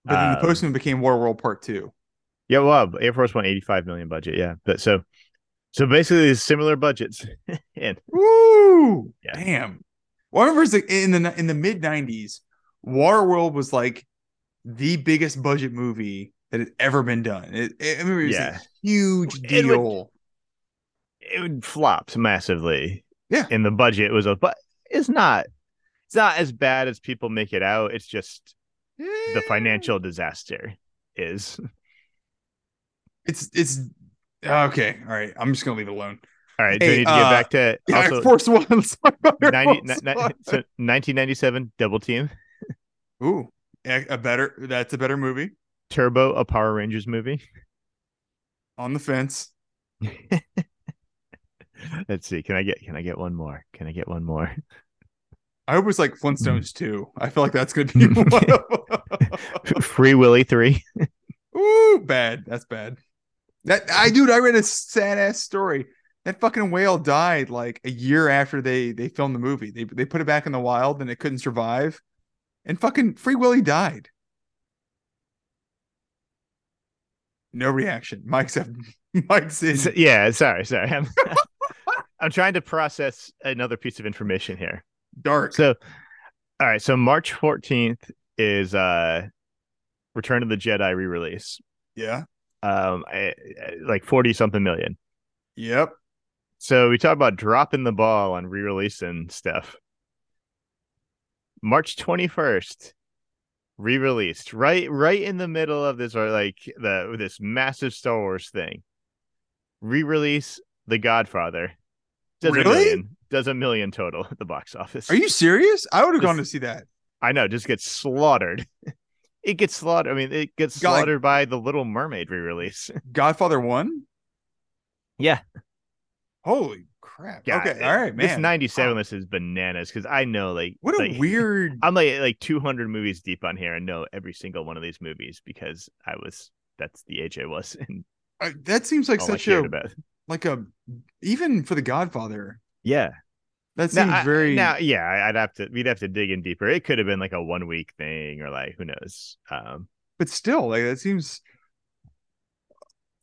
But then the Um, Postman became Waterworld Part Two. Yeah, well, Air Force One, 85 million budget. Yeah, but so, so basically, similar budgets. and Woo! Yeah. Damn. Well, I remember in the in the mid '90s, Waterworld was like the biggest budget movie that had ever been done. It, it- I remember it was Yeah. a huge It would- deal. it would flopped massively. Yeah. in the budget was a, but it's not. It's not as bad as people make it out. It's just the financial eh. disaster is. It's it's okay. All right, I'm just gonna leave it alone. All right, do we need to uh, get back to Yeah, Air also Force One. Let's talk about Air 90, Force ni- ni- One. so 1997 Double Team Ooh, a, a better. That's a better movie. Turbo, a Power Rangers movie. On the fence. Let's see. Can I get? Can I get one more? Can I get one more? I hope it's like Flintstones too. I feel like that's gonna be one of Free Willy three. Ooh, bad. That's bad. That I dude, I read a sad ass story. That fucking whale died like a year after they they filmed the movie. They they put it back in the wild and it couldn't survive. And fucking Free Willy died. No reaction. Mike's Mike's in. Yeah, sorry, sorry. I'm, I'm trying to process another piece of information here. dark. So, all right. So March 14th is uh Return of the Jedi re-release. yeah. Um, I, I- like 40 something million. Yep. So we talk about dropping the ball on re-releasing stuff. March 21st, re-released right right in the middle of this or like the this massive Star Wars thing. Re-release The Godfather. Does a million. Does a million total at the box office. Are you serious? I would have gone to see that. I know, just gets slaughtered. it gets slaughtered. I mean, it gets God. slaughtered by the Little Mermaid re-release. Godfather 1? yeah. Holy crap. Okay, all right, man. This 97 Wow. list is bananas because I know like What a like, weird. I'm like like 200 movies deep on here. I know every single one of these movies because I was that's the age I was and uh, that seems like such a about. like a even for the Godfather. Yeah. That Now, seems I- very. now yeah, I- I'd have to we'd have to dig in deeper. It could have been like a one week thing or like who knows. Um but still, like that seems.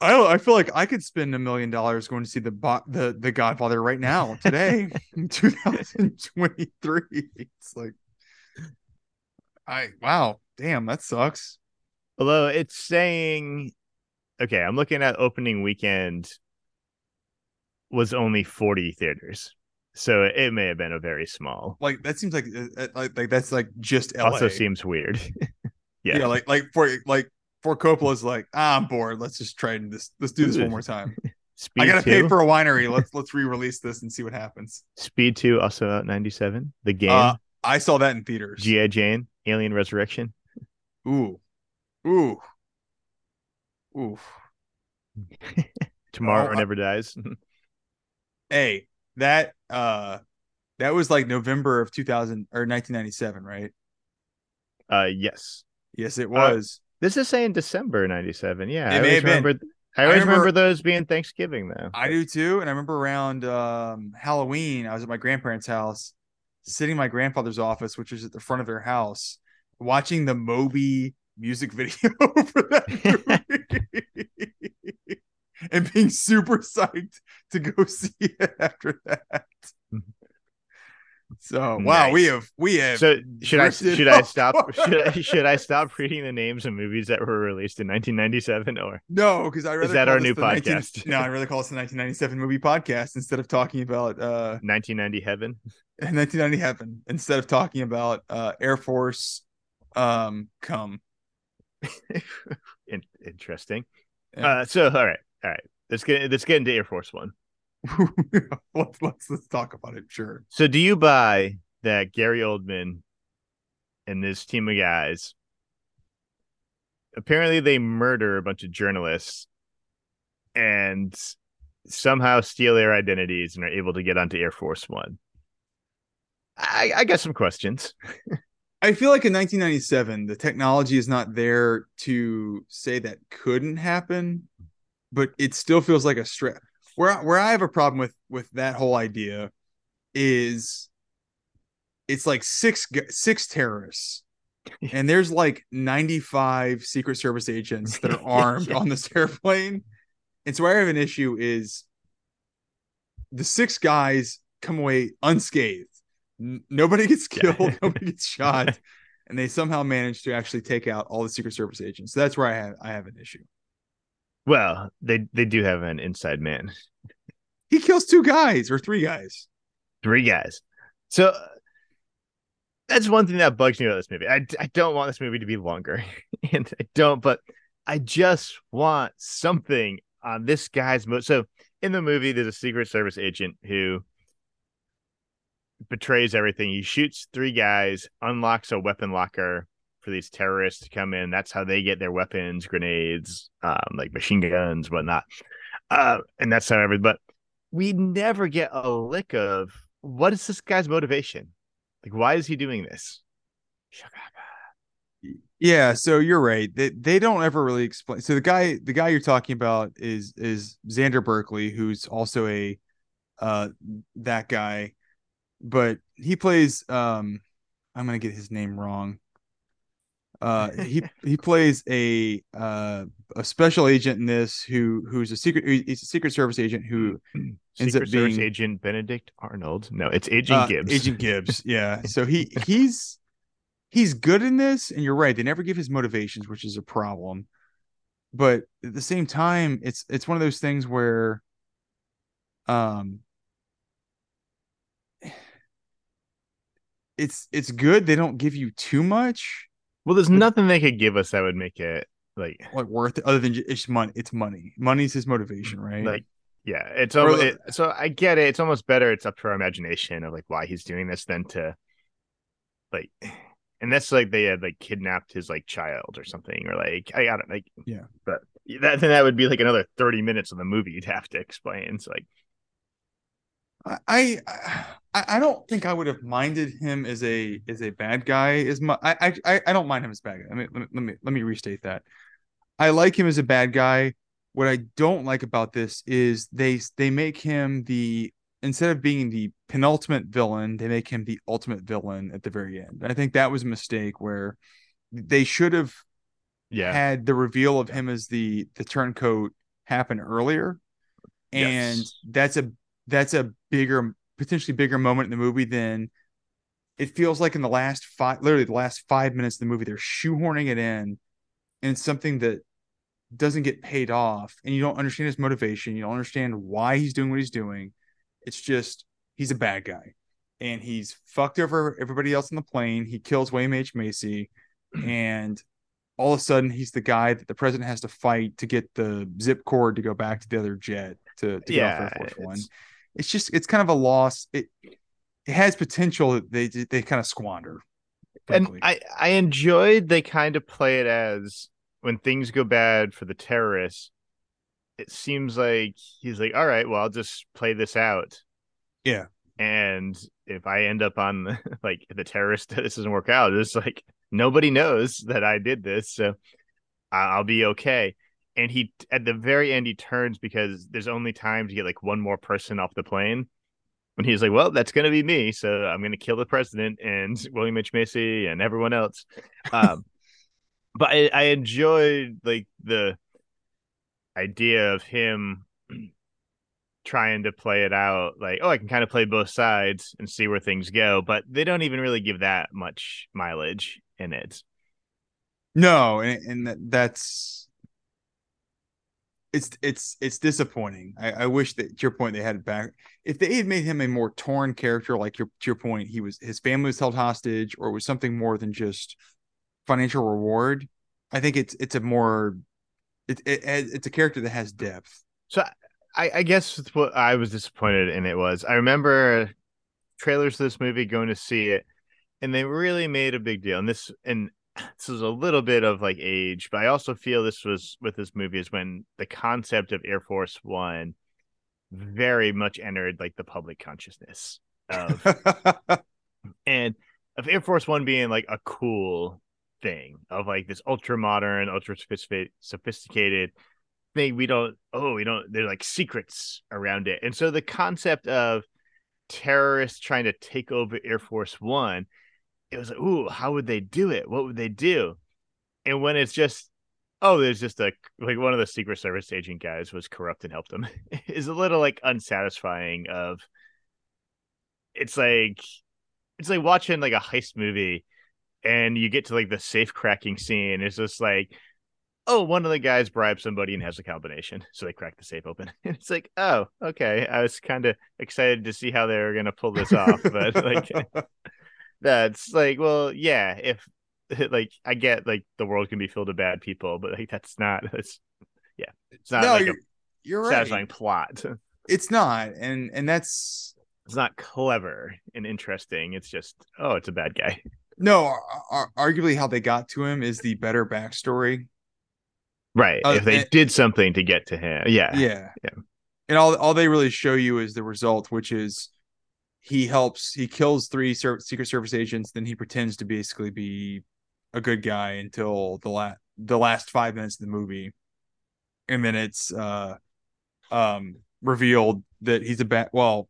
I don't, I feel like I could spend a million dollars going to see the bo- the the Godfather right now today in 2023. It's like, I wow, damn, that sucks. although it's saying okay, I'm looking at opening weekend was only 40 theaters. So it may have been a very small. Like that seems like uh, uh, like, like that's like just LA. Also seems weird. yeah. yeah. like like for like for Coppola's like ah, I'm bored. Let's just try and this let's do this one more time. Speed I gotta 2, pay for a winery. Let's let's re-release this and see what happens. Speed 2 also out 97. The game, Uh, I saw that in theaters. G.I. Jane, Alien Resurrection. Ooh, ooh, ooh. Tomorrow Oh, or I- Never Dies. Hey, that uh, that was like November of 2000 or 1997, right? uh yes. Yes, it was. This is saying December 97. Yeah. It I always have been. remember I always remember- remember, those being Thanksgiving though. I do too. And I remember around um, Halloween, I was at my grandparents' house, sitting in my grandfather's office, which was at the front of their house, watching the Moby music video for that movie. And being super psyched to go see it after that. So wow, we have we have So should I should I stop should I should I stop reading the names of movies that were released in 1997 or no because I rather that call our new the 19 podcast? no, I rather call this the 1997 movie podcast instead of talking about uh 1990 Heaven? 1990 heaven instead of talking about uh Air Force um come. In- interesting. Yeah. Uh, so all right, all right. Let's get let's get into Air Force One. let's, let's let's talk about it. Sure. So do you buy that Gary Oldman and this team of guys apparently they murder a bunch of journalists and somehow steal their identities and are able to get onto Air Force One? I, I got some questions. I feel like in 1997, the technology is not there to say that couldn't happen, but it still feels like a strip. Where I- where I have a problem with with that whole idea is it's like six six terrorists, and there's like 95 Secret Service agents that are armed Yeah. on this airplane, and so where I have an issue is the six guys come away unscathed. N- nobody gets Yeah. killed, nobody gets shot, and they somehow manage to actually take out all the Secret Service agents. So that's where I have I have an issue. Well, they they do have an inside man, He kills two guys or three guys. three guys. So uh, that's one thing that bugs me about this movie. I, I don't want this movie to be longer, and I don't, but I just want something on this guy's mo- So in the movie, there's a Secret Service agent who betrays everything. He shoots three guys, unlocks a weapon locker for these terrorists to come in. That's how they get their weapons, grenades, um, like machine guns, whatnot. Uh, and that's how every. But we never get a lick of what is this guy's motivation. Like, why is he doing this? Yeah, so you're right. They they don't ever really explain. So the guy the guy you're talking about is is Xander Berkeley, who's also a uh that guy, but he plays um I'm gonna get his name wrong. Uh he he plays a uh a special agent in this who who's a secret he's a secret service agent who ends Secret up Service being- Agent Benedict Arnold. No, it's Agent uh, Gibbs. Agent Gibbs. Yeah. So he he's he's good in this, and you're right. They never give his motivations, which is a problem. But at the same time, it's it's one of those things where, um, it's it's good. They don't give you too much, Well, there's nothing they could give us that would make it like like worth it, other than ju- it's money. It's money. Money's his motivation, right? like yeah. It's almost it, so I get it. It's almost better. It's up to our imagination of like why he's doing this than to like. And that's like they had like kidnapped his like child or something, or like I got it, like Yeah. But that then that would be like another thirty minutes of the movie you'd have to explain. It's like I, I I don't think I would have minded him as a as a bad guy as much. I I I don't mind him as bad guy. I mean, let me, let me let me restate that. I like him as a bad guy. What I don't like about this is they they make him the instead of being the penultimate villain, they make him the ultimate villain at the very end. I think that was a mistake where they should have Yeah. had the reveal of him as the the turncoat happen earlier and Yes. that's a that's a bigger potentially bigger moment in the movie than it feels like in the last five literally the last five minutes of the movie they're shoehorning it in and it's something that doesn't get paid off and you don't understand his motivation you don't understand why he's doing what he's doing. It's just he's a bad guy and he's fucked over everybody else on the plane. He kills william h. Macy and all of a sudden he's the guy that the president has to fight to get the zip cord to go back to the other jet to, to Yeah, get off Air Force One. It's- just it's kind of a loss. It it has potential that they they kind of squander. and. I I enjoyed they kind of play it as when things go bad for the terrorists. It seems like he's like, all right, well, I'll just play this out. Yeah. And if I end up on the, like the terrorist, this doesn't work out. It's like nobody knows that I did this, so I'll be okay. And he at the very end he turns because there's only time to get like one more person off the plane. And he's like, "Well, that's gonna be me, so I'm gonna kill the president and William H Macy and everyone else." Um, but I, I enjoyed like the idea of him trying to play it out, like, "Oh, I can kind of play both sides and see where things go." But they don't even really give that much mileage in it. no, and, and that's it's it's it's disappointing. I, I wish that to your point they had it back. If they had made him a more torn character, like your to your point, he was his family was held hostage, or it was something more than just financial reward. I think it's it's a more it, it it's a character that has depth. So I, I guess what I was disappointed in it was I remember trailers to this movie going to see it, and they really made a big deal. And this and this is a little bit of like age, but I also feel this was with this movie is when the concept of Air Force One very much entered like the public consciousness of and of Air Force One being like a cool thing of like this ultra modern, ultra sophisticated, sophisticated thing. We don't, oh, we don't, they're like secrets around it. And so the concept of terrorists trying to take over Air Force One, it was like, ooh, how would they do it? What would they do? And when it's just, oh, there's just a like one of the Secret Service agent guys was corrupt and helped them, is a little like unsatisfying. Of it's like it's like watching like a heist movie and you get to like the safe cracking scene it's just like oh one of the guys bribed somebody and has a combination so they crack the safe open it's like oh okay i was kind of excited to see how they were to pull this off but like that's like well yeah if like i get like the world can be filled with bad people but like that's not that's yeah it's not no, like you're, a you're right. satisfying plot It's not, and and that's it's not clever and interesting it's just oh it's a bad guy no. ar- ar- arguably, how they got to him is the better backstory. right Uh, if they and- did something to get to him yeah Yeah, Yeah. And all all they really show you is the result, which is he helps, he kills three Ser- Secret Service agents, then he pretends to basically be a good guy until the last the last five minutes of the movie, and then it's uh um revealed that he's a bad. Well,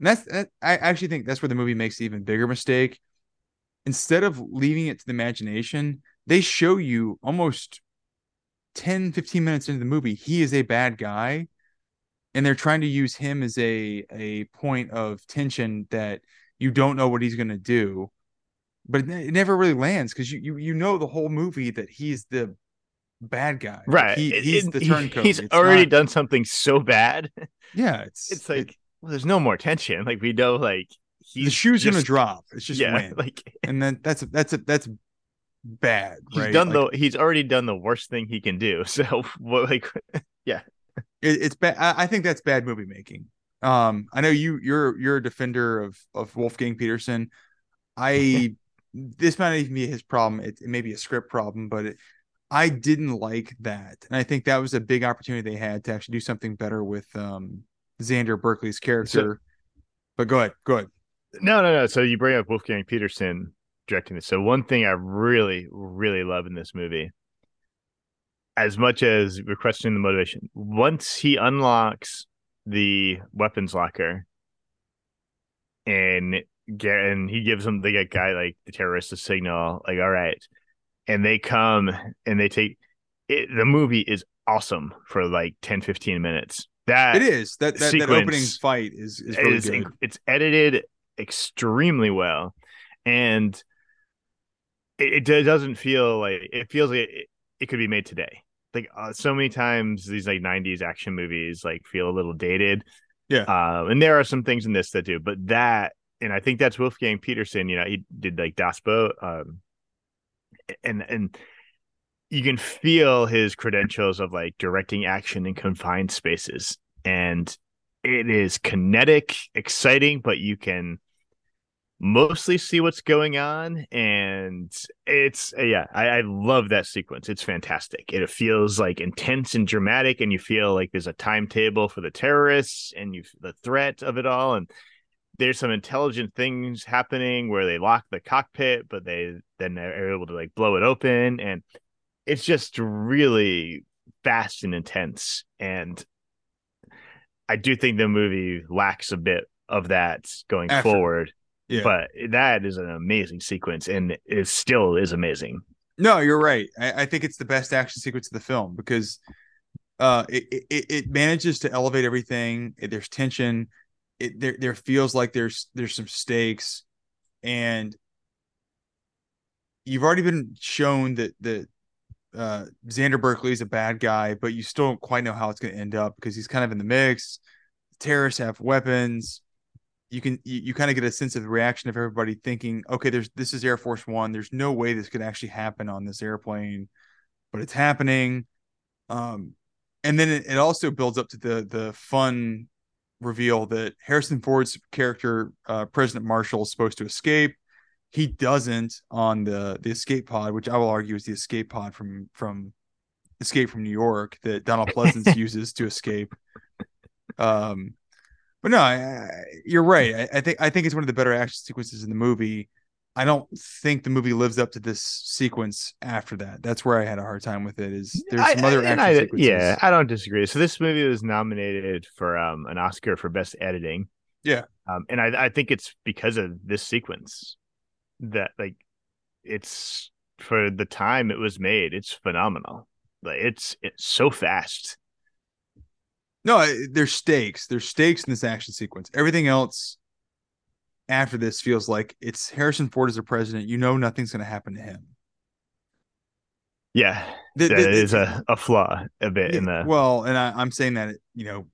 that's that, I actually think that's where the movie makes the even bigger mistake. Instead of leaving it to the imagination, they show you almost 10, 15 minutes into the movie, he is a bad guy. And they're trying to use him as a a point of tension that you don't know what he's gonna do. But it, never really lands because you, you you know the whole movie that he's the bad guy. Right he, he's it- the turncoat. he's It's already not- done something so bad Yeah, it's it's like it- well there's no more tension like we know like he's the shoe's gonna drop. It's just yeah when. like and then that's that's that's bad, he's right? done Like, the he's already done the worst thing he can do so what like it, it's bad. I, I think that's bad movie making. Um, I know you you're you're a defender of of Wolfgang Petersen. I this might even be his problem. It, it may be a script problem, but it, I didn't like that, and I think that was a big opportunity they had to actually do something better with um Xander Berkeley's character. But go ahead, go ahead. No, no, no. So you bring up Wolfgang Petersen directing this. So one thing I really, really love in this movie, as much as we're questioning the motivation, once he unlocks the weapons locker and get and he gives them the guy like the terrorist a signal, like, all right. And they come and they take it, the movie is awesome for like 10, 15 minutes. That it is that that, that opening fight is is really is, good. It's edited extremely well, and it, it doesn't feel like it feels like it, it could be made today. Like uh, so many times, these like '90s action movies like feel a little dated. Yeah, uh, and there are some things in this that do, but that, and I think that's Wolfgang Petersen. You know, he did like Das Boot, um, and and you can feel his credentials of like directing action in confined spaces and it is kinetic exciting but you can mostly see what's going on and it's uh, yeah I, I, love that sequence. It's fantastic. It feels like intense and dramatic and you feel like there's a timetable for the terrorists and you the threat of it all and there's some intelligent things happening where they lock the cockpit but they then are able to like blow it open and it's just really fast and intense and i do think the movie lacks a bit of that going After, forward yeah. but that is an amazing sequence and it still is amazing no you're right I, I think it's the best action sequence of the film because uh it, it, it manages to elevate everything there's tension it there, there feels like there's there's some stakes and you've already been shown that that uh, Xander Berkeley is a bad guy, but you still don't quite know how it's going to end up because he's kind of in the mix. The terrorists have weapons. You can you, you kind of get a sense of the reaction of everybody thinking, okay, there's this is Air Force One. There's no way this could actually happen on this airplane, but it's happening. Um, and then it, it also builds up to the the fun reveal that Harrison Ford's character, uh, President Marshall, is supposed to escape he doesn't on the the escape pod, which I will argue is the escape pod from from Escape from New York that Donald Pleasence uses to escape. Um, but no, I, I, you're right. I, I, think I think it's one of the better action sequences in the movie. I don't think the movie lives up to this sequence after that. That's where I had a hard time with it. Is there's some other action sequences? Yeah, I don't disagree. So this movie was nominated for um, an Oscar for best editing. Yeah, um, and I, I think it's because of this sequence that like it's for the time it was made, it's phenomenal. Like it's it's so fast. No, there's stakes. There's stakes in this action sequence. Everything else after this feels like it's Harrison Ford as a president. You know nothing's going to happen to him. Yeah, the, the, is the, a, a flaw a bit yeah, in the. Well, and I, I'm saying that you know,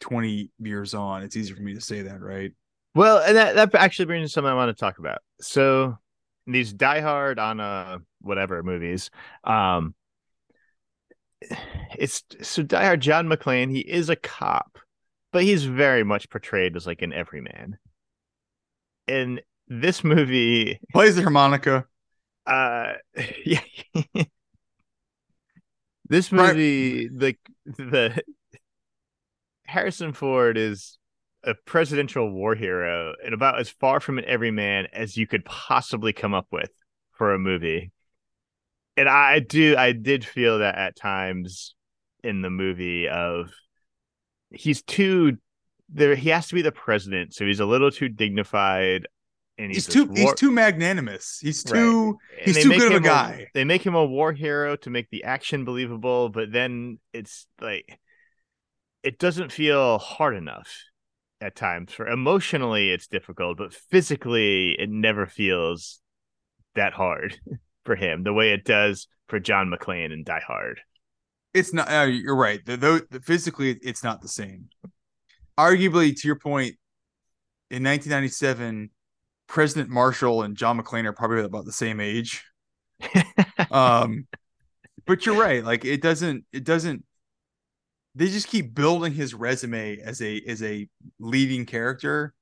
20 years on, it's easier for me to say that, right? Well, and that, that actually brings something I want to talk about. So these Die Hard on uh whatever movies, um, it's so Die Hard. John McClane, he is a cop, but he's very much portrayed as like an everyman. In this movie, plays the harmonica. Uh, yeah. this movie, right. like the Harrison Ford is a presidential war hero and about as far from an everyman as you could possibly come up with for a movie. And I do I did feel that at times in the movie of he's too there he has to be the president, so he's a little too dignified and he's, he's too war- he's too magnanimous. He's too right. he's too good of a guy. A, they make him a war hero to make the action believable, but then it's like it doesn't feel hard enough at times for emotionally it's difficult but physically it never feels that hard for him the way it does for john mcclane and die hard. It's not uh, you're right. The, the, the, physically it's not the same. Arguably to your point in 1997 president marshall and john mcclane are probably about the same age. Um but you're right. Like it doesn't it doesn't they just keep building his resume as a as a leading character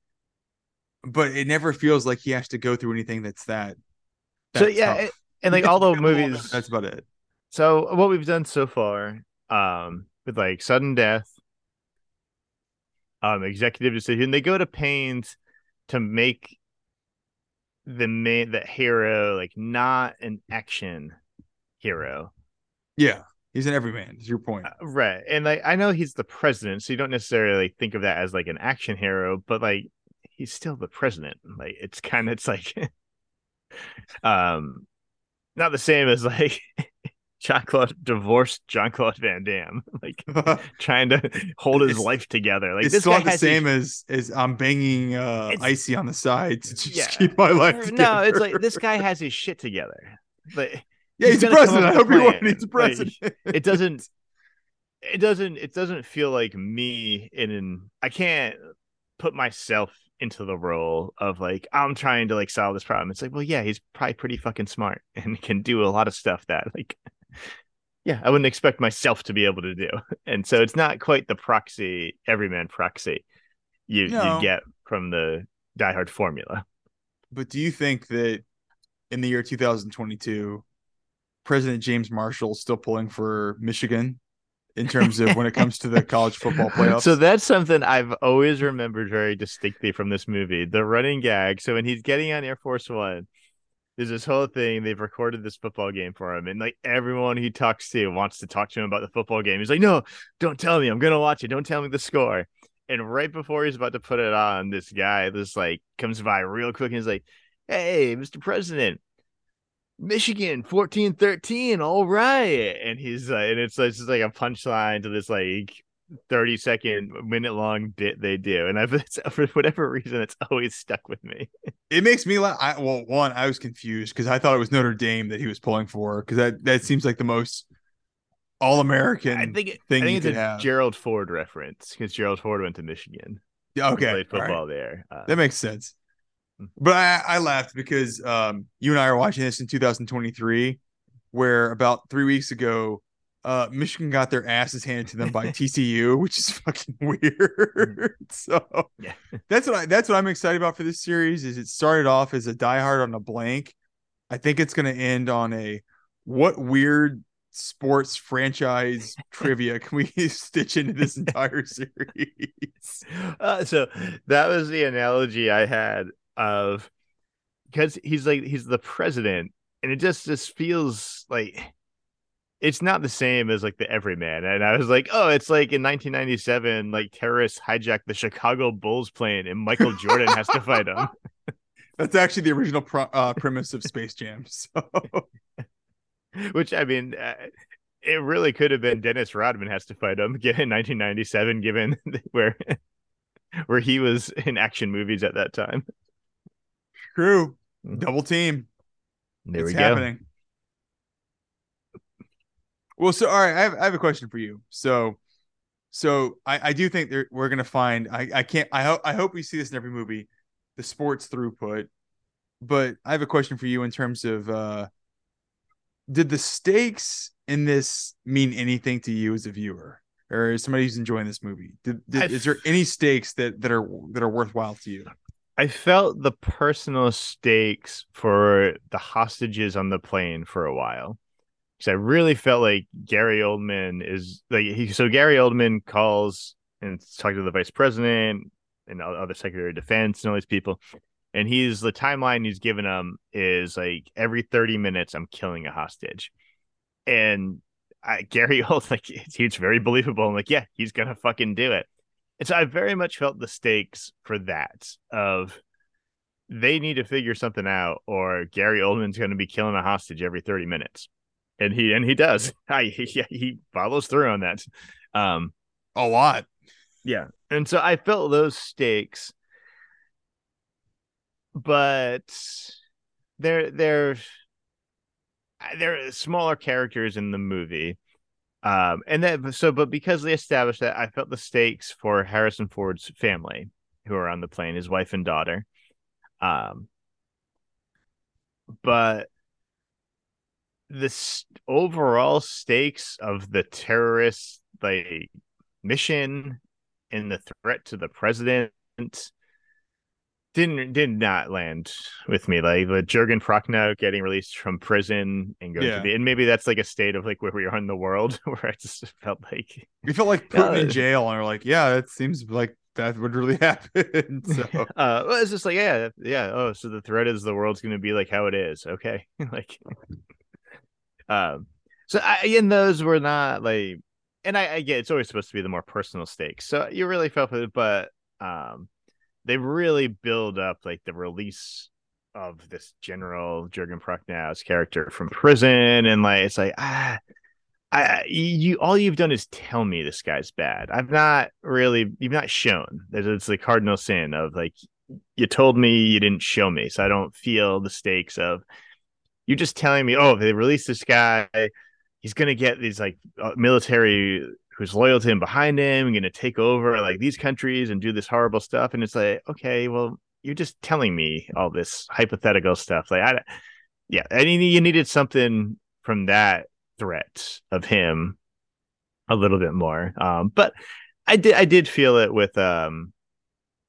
but it never feels like he has to go through anything that's that, that so yeah it, and like all the movies that's about it so what we've done so far um with like sudden death um executive decision. They go to pains to make the main the hero like not an action hero. Yeah, he's an everyman. Is your point? Uh, right. And like I know he's the president, so you don't necessarily think of that as like an action hero, but like he's still the president. Like it's kind of it's like um not the same as like John Claude divorced John Claude Van Damme, like trying to hold his It's- life together. Like it's this not the same his- as as I'm banging uh, icy on the side to just Yeah. keep my life. no, it's like this guy has his shit together. Like yeah, he's he's, the gonna come president. I hope a you want. He's the Like, it doesn't it doesn't it doesn't feel like me in an I can't put myself into the role of like I'm trying to like solve this problem. It's like, well, yeah, he's probably pretty fucking smart and can do a lot of stuff that like yeah, I wouldn't expect myself to be able to do. And so it's not quite the proxy everyman proxy you No. you get from the Die Hard formula. But do you think that in the year 2022, President James Marshall is still pulling for Michigan in terms of when it comes to the college football playoffs? So that's something I've always remembered very distinctly from this movie. The running gag. So when he's getting on Air Force One, there's this whole thing. They've recorded this football game for him, and like everyone he talks to wants to talk to him about the football game. He's like, "No, don't tell me. I'm gonna watch it. Don't tell me the score." And right before he's about to put it on, this guy, this like comes by real quick and he's like, "Hey, Mr. President, Michigan 14 13 all right and he's uh, and it's, it's just like a punchline to this like 30 second minute long bit they do and I've it's, for whatever reason it's always stuck with me it makes me laugh. I, well, one, I was confused because I thought it was Notre Dame that he was pulling for because that that seems like the most all American. I think it, I thing you think it's a have. Gerald Ford reference because Gerald Ford went to Michigan Yeah, okay, played all right. football there uh, That makes sense. But I, I laughed because um, you and I are watching this in 2023, where about three weeks ago, uh, Michigan got their asses handed to them by TCU, which is fucking weird. so Yeah. that's what I that's what I'm excited about for this series. Is it started off as a diehard on a blank. I think it's going to end on a what weird sports franchise trivia can we stitch into this entire series? uh, so that was the analogy I had of because he's like he's the president, and it just just feels like it's not the same as like the everyman. And I was like, oh, it's like in 1997, like terrorists hijacked the Chicago Bulls plane, and Michael Jordan has to fight them. That's actually the original pro- uh, premise of Space Jam. So Which I mean. Uh, it really could have been Dennis Rodman has to fight him in 1997, given where where he was in action movies at that time. True, Mhm. double team. There it's we go. happening. Well, so all right, I have, I have a question for you. So, so I, I do think that we're gonna find. I, I can't. I hope I hope we see this in every movie, the sports throughput. But I have a question for you in terms of uh did the stakes in this mean anything to you as a viewer, or as somebody who's enjoying this movie? Did, did, is there any stakes that that are that are worthwhile to you? I felt the personal stakes for the hostages on the plane for a while. Because I really felt like Gary Oldman is like he so Gary Oldman calls and talks to the vice president and other secretary of defense and all these people. And he's the timeline he's given them is like every 30 minutes I'm killing a hostage. And I, Gary Old like it's, it's very believable. I'm like, yeah, he's gonna fucking do it. And so I very much felt the stakes for that of they need to figure something out or Gary Oldman's going to be killing a hostage every 30 minutes. And he and he does. I he, he follows through on that. Um A lot. yeah. And so I felt those stakes but they're they're they're smaller characters in the movie. Um, and that so, but because they established that, I felt the stakes for Harrison Ford's family who are on the plane, his wife and daughter. Um, but the overall stakes of the terrorist like mission and the threat to the president didn't did not land with me. Like the Jurgen Prochnow getting released from prison and going Yeah. to be, and maybe that's like a state of like where we are in the world, where I just felt like We felt like Putin Yeah. in jail, and we're like, yeah, that seems like that would really happen. so uh, well, it's just like yeah, yeah. Oh, so the threat is the world's to be like how it is. Okay, like, um, so I, and those were not like, and I, I get it's always supposed to be the more personal stakes. So you really felt it, but um, they really build up like the release of this general Jurgen Prochnow character from prison, and like it's like ah, I you all you've done is tell me this guy's bad. I've not really you've not shown it's the cardinal sin of like you told me you didn't show me, so I don't feel the stakes of you're just telling me oh they released this guy, he's gonna get these like uh, military who's loyal to him behind him, and going to take over like these countries and do this horrible stuff, and it's like okay, well you're just telling me all this hypothetical stuff. Like I, yeah, I mean you needed something from that threat of him a little bit more. Um, but I did I did feel it with um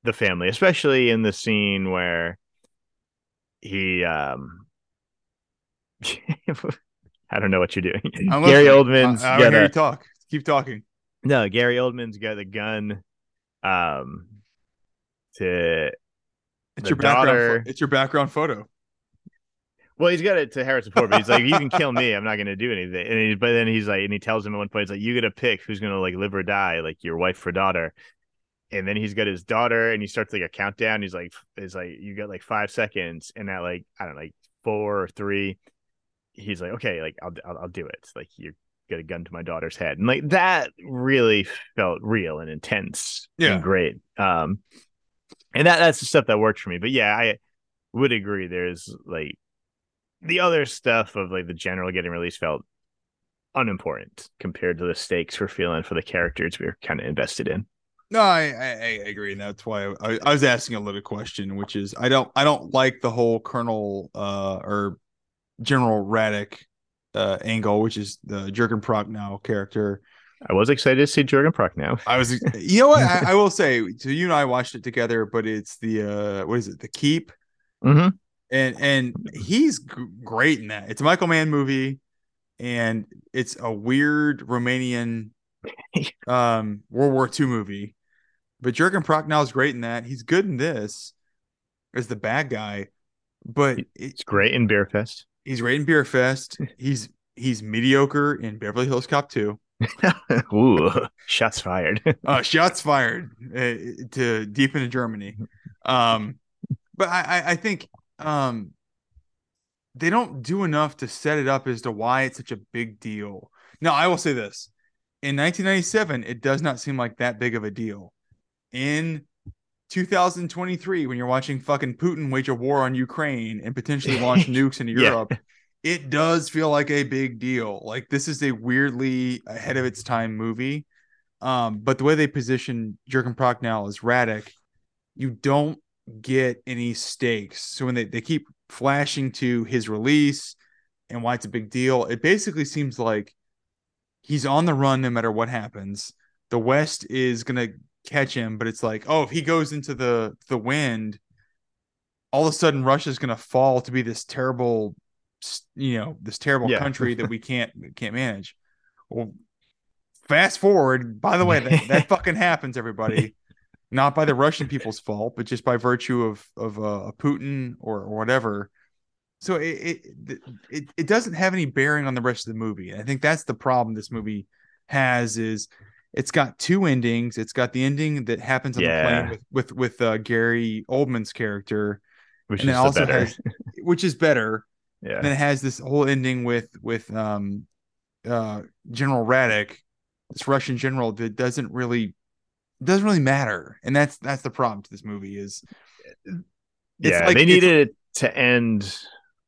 the family, especially in the scene where he um I don't know what you're doing. Gary Oldman's I, I hear you talk. Keep talking. No, Gary Oldman's got a gun um to it's your daughter. background it's your background photo. Well, he's got it to Harrison Ford, but he's like, "You can kill me. I'm not going to do anything." And he, but then he's like, and he tells him at one point, "He's like, you got to pick who's going to like live or die, like your wife or daughter." And then he's got his daughter, and he starts like a countdown. He's like, "Is like you got like five seconds," and at like I don't know, like four or three, he's like, "Okay, like I'll I'll, I'll do it." Like you got a gun to my daughter's head, and like that really felt real and intense, yeah, and great. Um, and that that's the stuff that worked for me. But yeah, I would agree. There's like the other stuff of like the general getting released felt unimportant compared to the stakes we're feeling for the characters we are kind of invested in. No, I, I, I agree, and that's why I, I, was asking a little question, which is I don't I don't like the whole Colonel uh or General Radek uh angle, which is the Jurgen Prochnow character. I was excited to see Jurgen Prochnow. I was, you know what? I, I, will say, so you and I watched it together, but it's the uh what is it? The Keep. Mm-hmm and and he's g- great in that. It's a Michael Mann movie, and it's a weird Romanian um World War II movie. But Jurgen Prochnow is great in that. He's good in this as the bad guy, but it's great in Beerfest. He's great in Beerfest. He's he's mediocre in Beverly Hills Cop 2. Ooh, shots fired. uh, shots fired uh, to deep into Germany. Um, but I, I think um they don't do enough to set it up as to why it's such a big deal. Now, I will say this. In 1997, it does not seem like that big of a deal. In 2023, when you're watching fucking Putin wage a war on Ukraine and potentially launch nukes into Europe, yeah. it does feel like a big deal. Like this is a weirdly ahead of its time movie. Um, but the way they position Jurgen Prochnow is Radek, you don't get any stakes. So when they, they keep flashing to his release and why it's a big deal, it basically seems like he's on the run no matter what happens. The West is gonna catch him, but it's like, oh, if he goes into the the wind, all of a sudden Russia's gonna fall to be this terrible, you know, this terrible yeah. country that we can't can't manage. Well, fast forward. By the way, that, that fucking happens, everybody not by the Russian people's fault, but just by virtue of of uh, Putin or, or whatever. So it, it it it doesn't have any bearing on the rest of the movie. And I think that's the problem this movie has is it's got two endings. It's got the ending that happens on yeah. the plane with with, with uh, Gary Oldman's character, which and is also better. has which is better. Yeah. And then it has this whole ending with with um uh General Radek, this Russian general that doesn't really doesn't really matter, and that's that's the problem to this movie is. Yeah, like, they needed it to end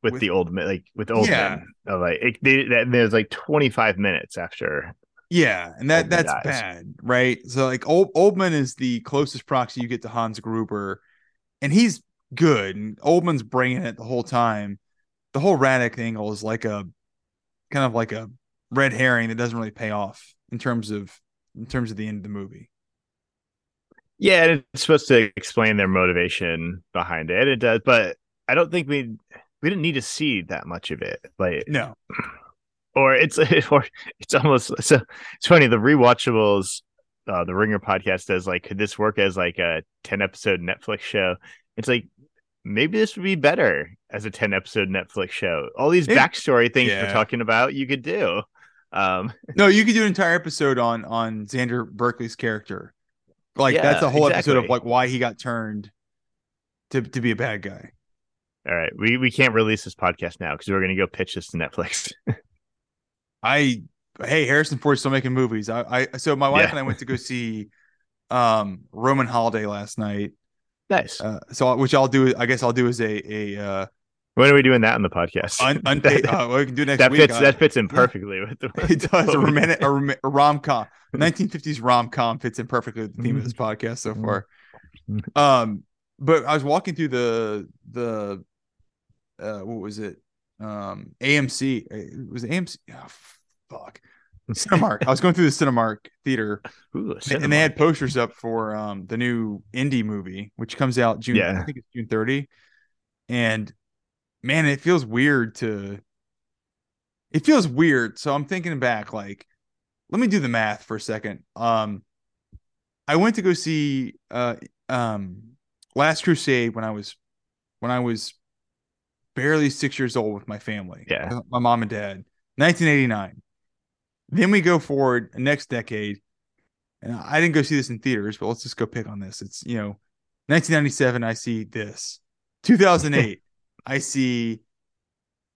with, with, the old like with old yeah. men. Like it, they, that, there's like 25 minutes after. Yeah, and that that's dies. bad, right? So like old Oldman is the closest proxy you get to Hans Gruber, and he's good. And Oldman's bringing it the whole time. The whole Radek angle is like a kind of like a red herring that doesn't really pay off in terms of in terms of the end of the movie. Yeah, it's supposed to explain their motivation behind it. It does, but I don't think we we didn't need to see that much of it. Like no, or it's or it's almost so. It's funny the rewatchables uh, the Ringer podcast does like, could this work as like a ten episode Netflix show? It's like maybe this would be better as a ten episode Netflix show. All these It- backstory things yeah. we're talking about, you could do. Um, No, you could do an entire episode on on Xander Berkeley's character. Like Yeah, that's a whole episode of like why he got turned to to be a bad guy. all right, we we can't release this podcast now because we're gonna go pitch this to Netflix. I hey Harrison Ford's still making movies. I, I so my wife Yeah. and I went to go see um Roman Holiday last night. nice. Uh, so which I'll do. I guess I'll do as a a uh, when are we doing that on the podcast? un, unpaid. that, uh, well, we can do next that week. fits uh, that fits in perfectly with the it does a, romantic, a, rom- a rom com, 1950s rom com fits in perfectly with the theme of this podcast so far. Um, but I was walking through the the uh, what was it? Um, AMC. It was AMC. Oh, fuck. Cinemark. I was going through the Cinemark theater, Ooh, and- and they had posters up for um the new indie movie, which comes out June. Yeah. I think it's June 30. And man, it feels weird to. It feels weird. So I'm thinking back, like, let me do the math for a second. Um, I went to go see uh um Last Crusade when I was when I was barely six years old with my family. Yeah. my mom and dad. 1989. Then we go forward next decade, and I didn't go see this in theaters, but let's just go pick on this. It's you know, 1997. I see this. 2008. I see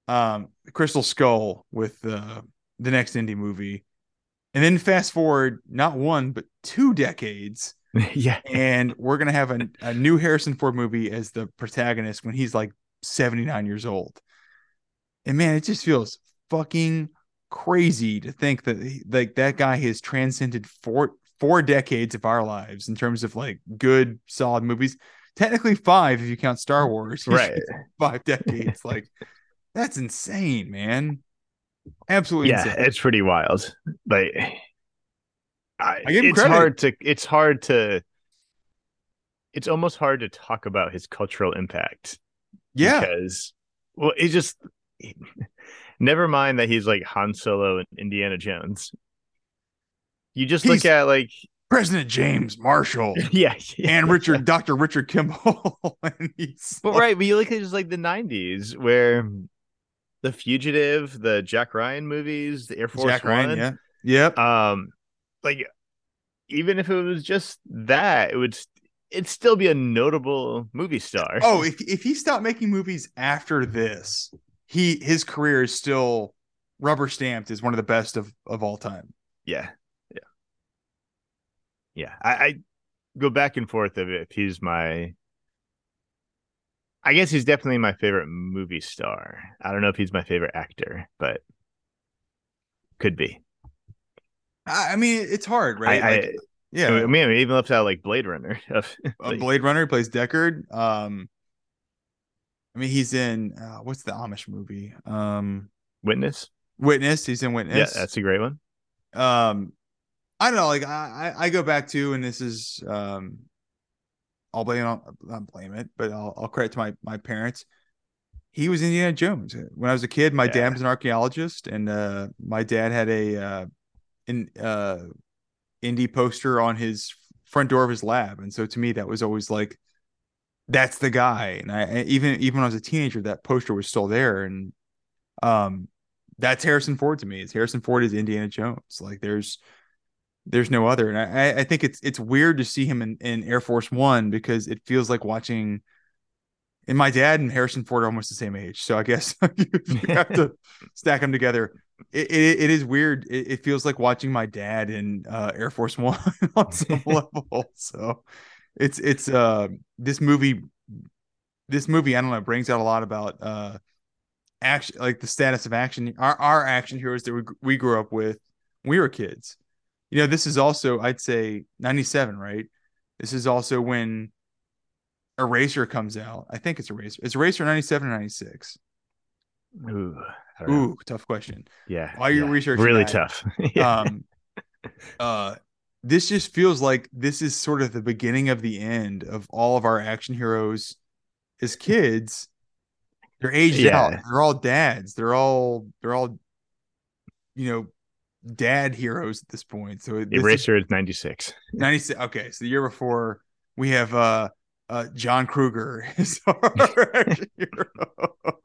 um Crystal Skull with uh, the next indie movie, and then fast forward not one but two decades, yeah, and we're gonna have a, a new Harrison Ford movie as the protagonist when he's like 79 years old. And man, it just feels fucking crazy to think that like that guy has transcended four four decades of our lives in terms of like good solid movies. Technically five if you count Star Wars. Right. Five decades. like that's insane, man. Absolutely Yeah, insane. it's pretty wild. Like, I, I give it's credit. hard to. It's hard to. It's almost hard to talk about his cultural impact. yeah. because well, it just. Never mind that he's like Han Solo and Indiana Jones. You just He's- look at like President James Marshall yeah, yeah. and Richard Dr. Richard Kimball. and he's But like- right, but you look at just like the '90s where the Fugitive, the Jack Ryan movies, the Air Force Jack One, Ryan, yeah. Yep. um, like even if it was just that, it would st- it'd still be a notable movie star. Oh, if if he stopped making movies after this, he his career is still rubber stamped as one of the best of of all time. yeah, yeah, yeah. I, I go back and forth of if he's my. I guess he's definitely my favorite movie star. I don't know if he's my favorite actor, but could be. I, mean, it's hard, right? I, I, yeah. I mean, I even left out like Blade Runner. uh, like- Blade Runner plays Deckard. Um, I mean, he's in uh, what's the Amish movie? Um, Witness. Witness. He's in Witness. Yeah, that's a great one. um i don't know like i i I go back to and this is um i'll blame it not blame it but i'll, I'll credit to my my parents he was indiana jones when i was a kid my Yeah. dad was an archaeologist and uh my dad had a uh in uh indie poster on his front door of his lab and so to me that was always like that's the guy and i even even when i was a teenager that poster was still there and um that's Harrison Ford to me. It's Harrison Ford is Indiana Jones. Like there's there's no other. And I, I think it's it's weird to see him in, in Air Force One because it feels like watching and my dad and Harrison Ford are almost the same age. So I guess you have to stack them together. It, it, it is weird. It, it feels like watching my dad in uh, Air Force One on some level. So it's it's uh this movie this movie, I don't know, brings out a lot about uh action like the status of action our, our action heroes that we, we grew up with when we were kids you know this is also i'd say 97 right this is also when eraser comes out i think it's eraser it's eraser 97 or 96 Ooh, know. ooh tough question yeah. while you're yeah. researching really that, tough. yeah. um uh this just feels like this is sort of the beginning of the end of all of our action heroes as kids they're aged Yeah. out they're all dads they're all they're all you know dad heroes at this point. So this Eraser is 96. 96. Okay, so the year before we have uh uh John Kruger is our action hero. But,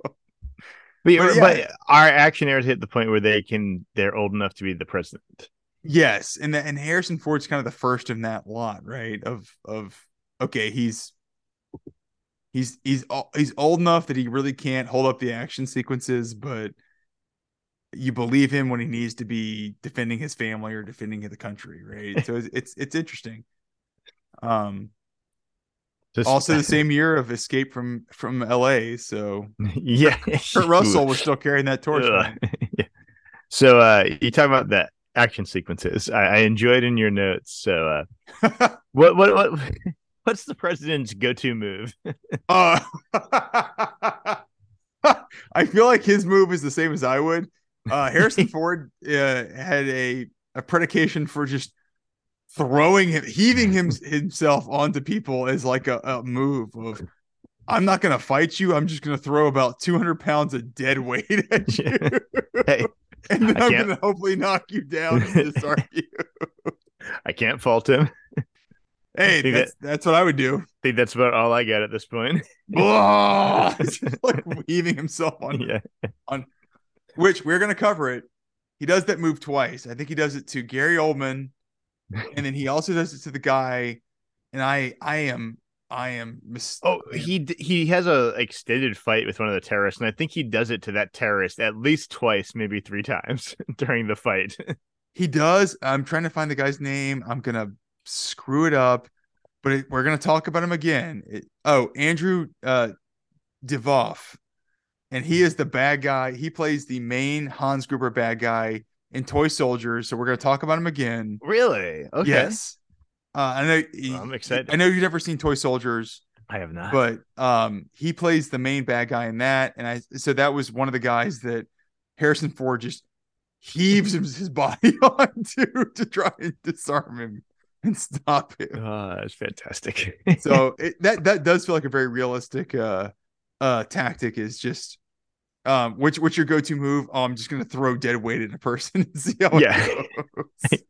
But but, our action heroes hit the point where they can they're old enough to be the president. Yes, and the, and Harrison Ford's kind of the first in that lot, right? Of of okay, he's he's he's he's old enough that he really can't hold up the action sequences, but you believe him when he needs to be defending his family or defending the country, right? So it's it's, it's interesting. Um, Just, also the same year of Escape from from L.A. So yeah. Kurt Russell was still carrying that torch. Yeah. So uh you talk about the action sequences. I, I enjoyed in your notes. So uh what what what what's the president's go-to move? Uh, I feel like his move is the same as I would. Uh, Harrison Ford uh, had a a predication for just throwing him, heaving him himself onto people as like a, a move of. I'm not gonna fight you. I'm just gonna throw about 200 pounds of dead weight at you, Hey, and then I'm gonna hopefully knock you down and disarm you. I can't fault him. Hey, that's that's what I would do. I think that's about all I got at this point. Like heaving himself on yeah. on which we're going to cover it. He does that move twice. I think he does it to Gary Oldman, and then he also does it to the guy. And I, I am, I am. Mis- Oh, he he has a extended fight with one of the terrorists, and I think he does it to that terrorist at least twice, maybe three times during the fight. he does. I'm trying to find the guy's name. I'm gonna screw it up, but it, we're gonna talk about him again. It, oh, Andrew uh, Divoff, and he is the bad guy. He plays the main Hans Gruber bad guy in Toy Soldiers. So we're gonna talk about him again. really? Okay. Yes. Uh, I know. Well, I'm excited. I know you've never seen Toy Soldiers. I have not. but um he plays the main bad guy in that and i so that was one of the guys that harrison ford just heaves his, body onto to try and disarm him and stop him oh, that's fantastic. so it, that that does feel like a very realistic uh uh tactic is just um which what's your go-to move oh i'm just gonna throw dead weight at a person and see how Yeah. it goes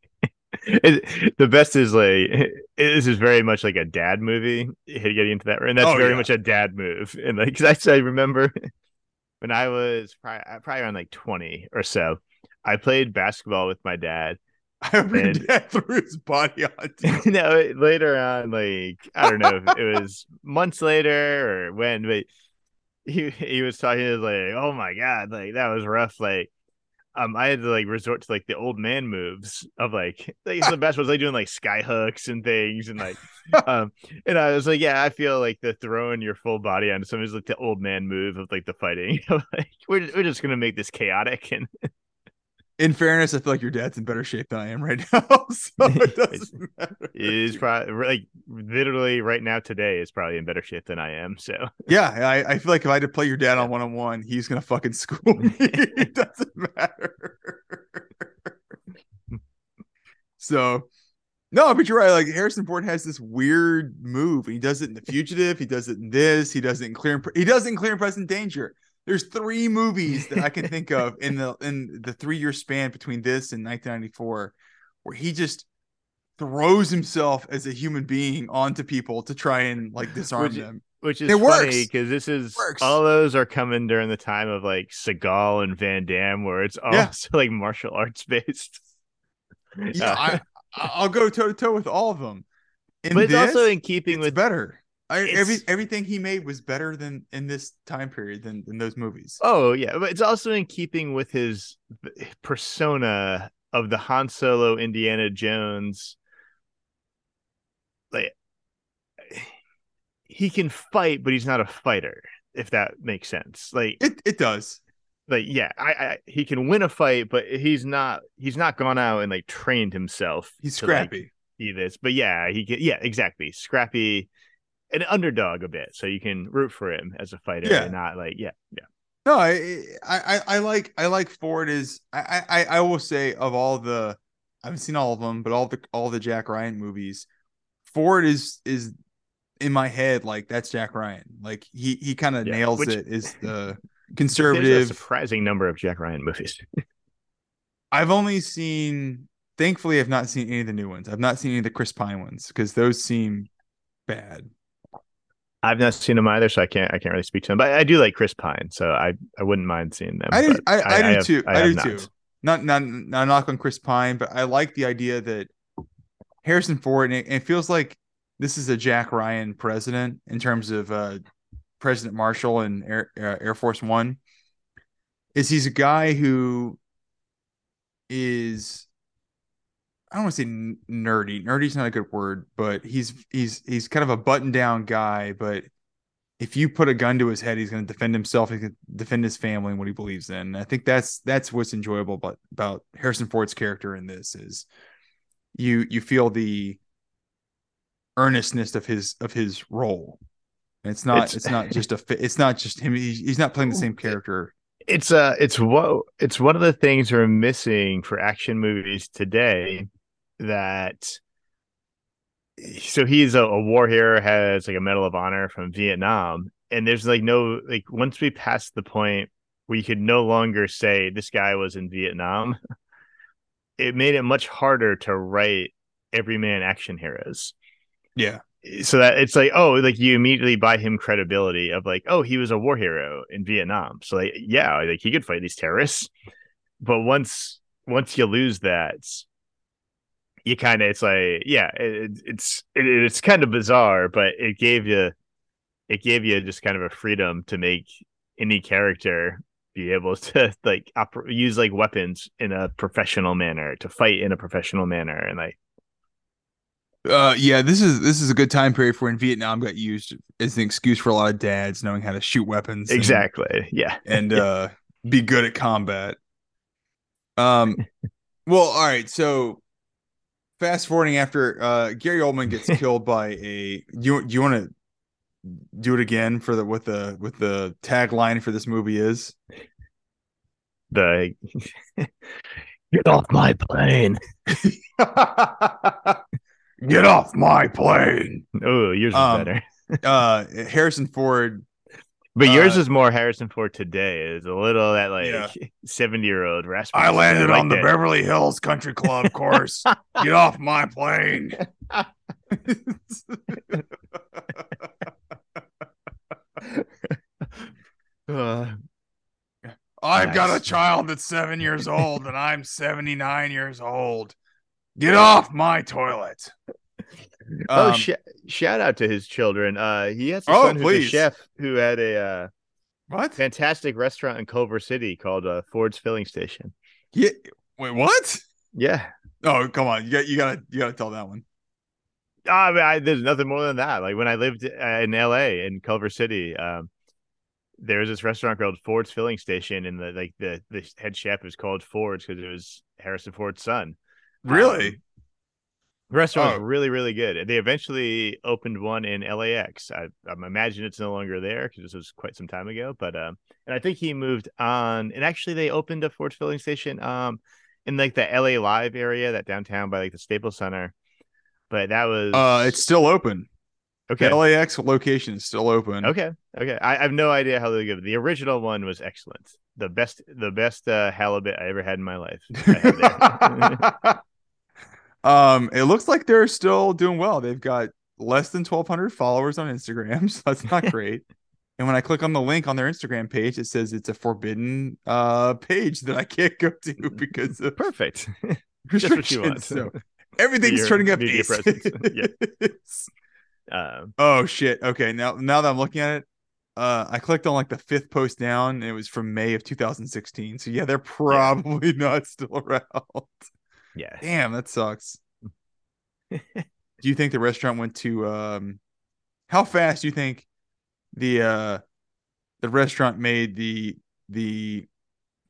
It- the best is like it- this is very much like a dad movie. Getting into that, and that's Oh, very yeah. much a dad move. And like, because I, I remember when I was probably, uh, probably around like twenty or so, I played basketball with my dad. i And- dad threw his body onto no, it- later on, like I don't know if it was months later or when, but he he was talking he was like, "Oh my god, like that was rough." Like, um, I had to like resort to like the old man moves of like, like the best was like doing like sky hooks and things and like, um, and I was like, yeah, I feel like the throwing your full body onto somebody's like the old man move of like the fighting. like, we're we're just gonna make this chaotic and in fairness, I feel like your dad's in better shape than I am right now, so it doesn't matter. is probably like literally right now today is probably in better shape than I am. So. Yeah, I, I feel like if I had to play your dad on one on one, he's gonna fucking school me. it doesn't matter. so, no, but you're right. Like Harrison Ford has this weird move. He does it in The Fugitive. He does it in this. He does it in Clear. And, he does it in Clear and Present Danger. There's three movies that I can think of in the in the three year span between this and 1994, where he just throws himself as a human being onto people to try and like disarm Which- them. Which is It funny because this is all those are coming during the time of like Seagal and Van Damme, where it's all Yeah. like martial arts based. Yeah, Uh, I, I'll go toe to toe with all of them. In but it's this, also in keeping with better. I, every everything he made was better than in this time period than than those movies. oh yeah, but it's also in keeping with his persona of the Han Solo Indiana Jones. Like he can fight, but he's not a fighter. If that makes sense, like It it does. like yeah I, I he can win a fight but he's not he's not gone out and like trained himself He's to, like, scrappy. be this but yeah he can yeah exactly scrappy an underdog a bit so you can root for him as a fighter Yeah. and not like yeah yeah No, I, I I like I like Ford is I I I will say of all the I haven't seen all of them, but all the all the Jack Ryan movies, Ford is is in my head like that's Jack Ryan. Like he he kind of Yeah, nails which- it. Is the conservative surprising number of jack ryan movies I've only seen. Thankfully, I've not seen any of the new ones. I've not seen any of the Chris Pine ones because those seem bad. I've not seen them either, so I can't I can't really speak to them. But I do like Chris Pine, so I I wouldn't mind seeing them. I do. but I, I, do have- too. I, do not. too. Not not not knock on Chris Pine, but I like the idea that Harrison Ford, and it, it feels like this is a Jack Ryan president in terms of uh, President Marshall and Air uh, Air Force One. Is he's a guy who is I don't want to say nerdy. Nerdy's not a good word, but he's he's he's kind of a button down guy. But if you put a gun to his head, he's going to defend himself. He can defend his family and what he believes in. And I think that's that's what's enjoyable about about Harrison Ford's character in this is you you feel the earnestness of his of his role. And it's not It's- it's, not just a it's not just him. He's, he's not playing the same character. It's uh it's what it's one of the things we're missing for action movies today that so he's a, a war hero has like a medal of honor from Vietnam. And there's like no like once we pass the point where you could no longer say this guy was in Vietnam it made it much harder to write everyman action heroes. Yeah. so that it's like oh like you immediately buy him credibility of like oh he was a war hero in vietnam. So like yeah like he could fight these terrorists. But once once you lose that you kind of it's like yeah it, it's it, it's kind of bizarre but it gave you it gave you just kind of a freedom to make any character be able to like oper- use like weapons in a professional manner to fight in a professional manner and like Uh, yeah, this is this is a good time period for when Vietnam got used as an excuse for a lot of dads knowing how to shoot weapons. and- exactly yeah and uh be good at combat. Um well, all right, so fast forwarding after uh Gary Oldman gets killed by a do you do you want to do it again for the what the with the tagline for this movie is? the get off my plane Get off my plane. oh yours is Um, better Uh Harrison Ford but yours uh, is more harrison ford today is a little that like Yeah. 70 year old raspy I landed like on the that. Beverly Hills Country Club course. Get off my plane. Uh, I've got a child that's seven years old and I'm 79 years old. Get off my toilet. Oh Um, sh- shout out to his children uh he has a Oh, son who's please. a chef who had a uh what? fantastic restaurant in culver city called uh ford's filling station Yeah. Wait, what? yeah Oh, come on. You got you gotta you gotta tell that one. I mean, I, there's nothing more than that. Like when I lived uh, in LA in Culver City, um, there was this restaurant called Ford's Filling Station, and the like the the head chef was called Ford's because it was Harrison Ford's son. Really? Um, the restaurant Oh. was really really good. They eventually opened one in LAX. I, I imagine it's no longer there because this was quite some time ago. But um, and I think he moved on. And actually, they opened a Ford's Filling Station um in like the LA Live area, that downtown by like the Staples Center. But that was uh it's still open. okay. The LAX location is still open. Okay. Okay. I, I have no idea how they give. The original one was excellent. The best the best uh, halibut I ever had in my life. I had there. um, it looks like they're still doing well. They've got less than 1,200 followers on Instagram, so that's not great. and when I click on the link on their Instagram page, it says it's a forbidden uh page that I can't go to because of Perfect. Just what you restrictions. So everything's Your turning up media ace. presence. Um, Oh shit. Okay, now now that I'm looking at it, uh I clicked on like the fifth post down and it was from May of 2016. So yeah, they're probably not still around. Yeah. Damn, that sucks. do you think the restaurant went to um how fast do you think the uh the restaurant made the the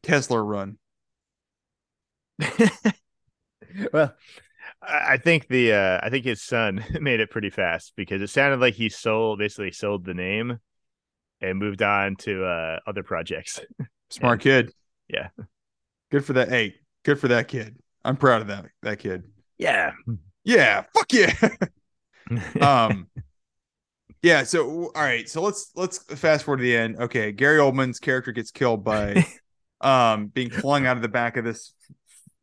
Kessel run? well, I I think the uh, I think his son made it pretty fast because it sounded like he sold basically sold the name and moved on to uh, other projects. Smart kid. Yeah. Good for that. Hey, good for that kid. I'm proud of that that kid. Yeah. Yeah, fuck yeah. um yeah so all right so let's let's fast forward to the end okay gary oldman's character gets killed by um being flung out of the back of this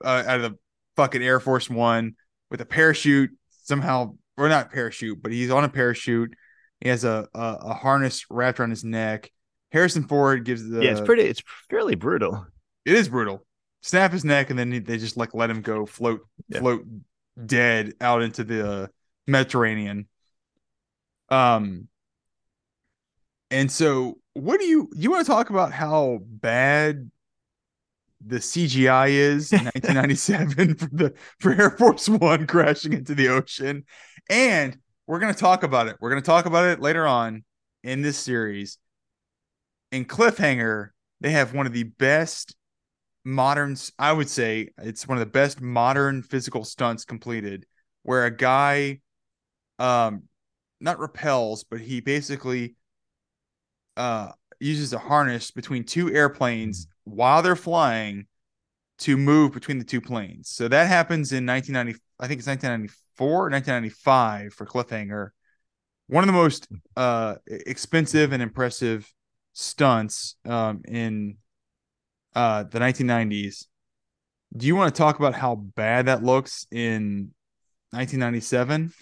uh, out of the fucking Air Force One with a parachute somehow, or not parachute, but he's on a parachute. He has a a, a harness wrapped around his neck. Harrison Ford gives the yeah, it's pretty. It's fairly brutal. It is brutal. Snap his neck, and then he, they just like let him go float Yeah. float dead out into the Mediterranean. Um, and so what do you you want to talk about how bad the CGI is in 1997 for the for Air Force One crashing into the ocean, and we're gonna talk about it. We're gonna talk about it later on in this series. In Cliffhanger, they have one of the best modern. I would say it's one of the best modern physical stunts completed, where a guy, um, not repels, but he basically uh uses a harness between two airplanes while they're flying to move between the two planes. So that happens in 1990 I think it's 1994 or 1995 for Cliffhanger. One of the most uh expensive and impressive stunts um in uh the 1990s. Do you want to talk about how bad that looks in 1997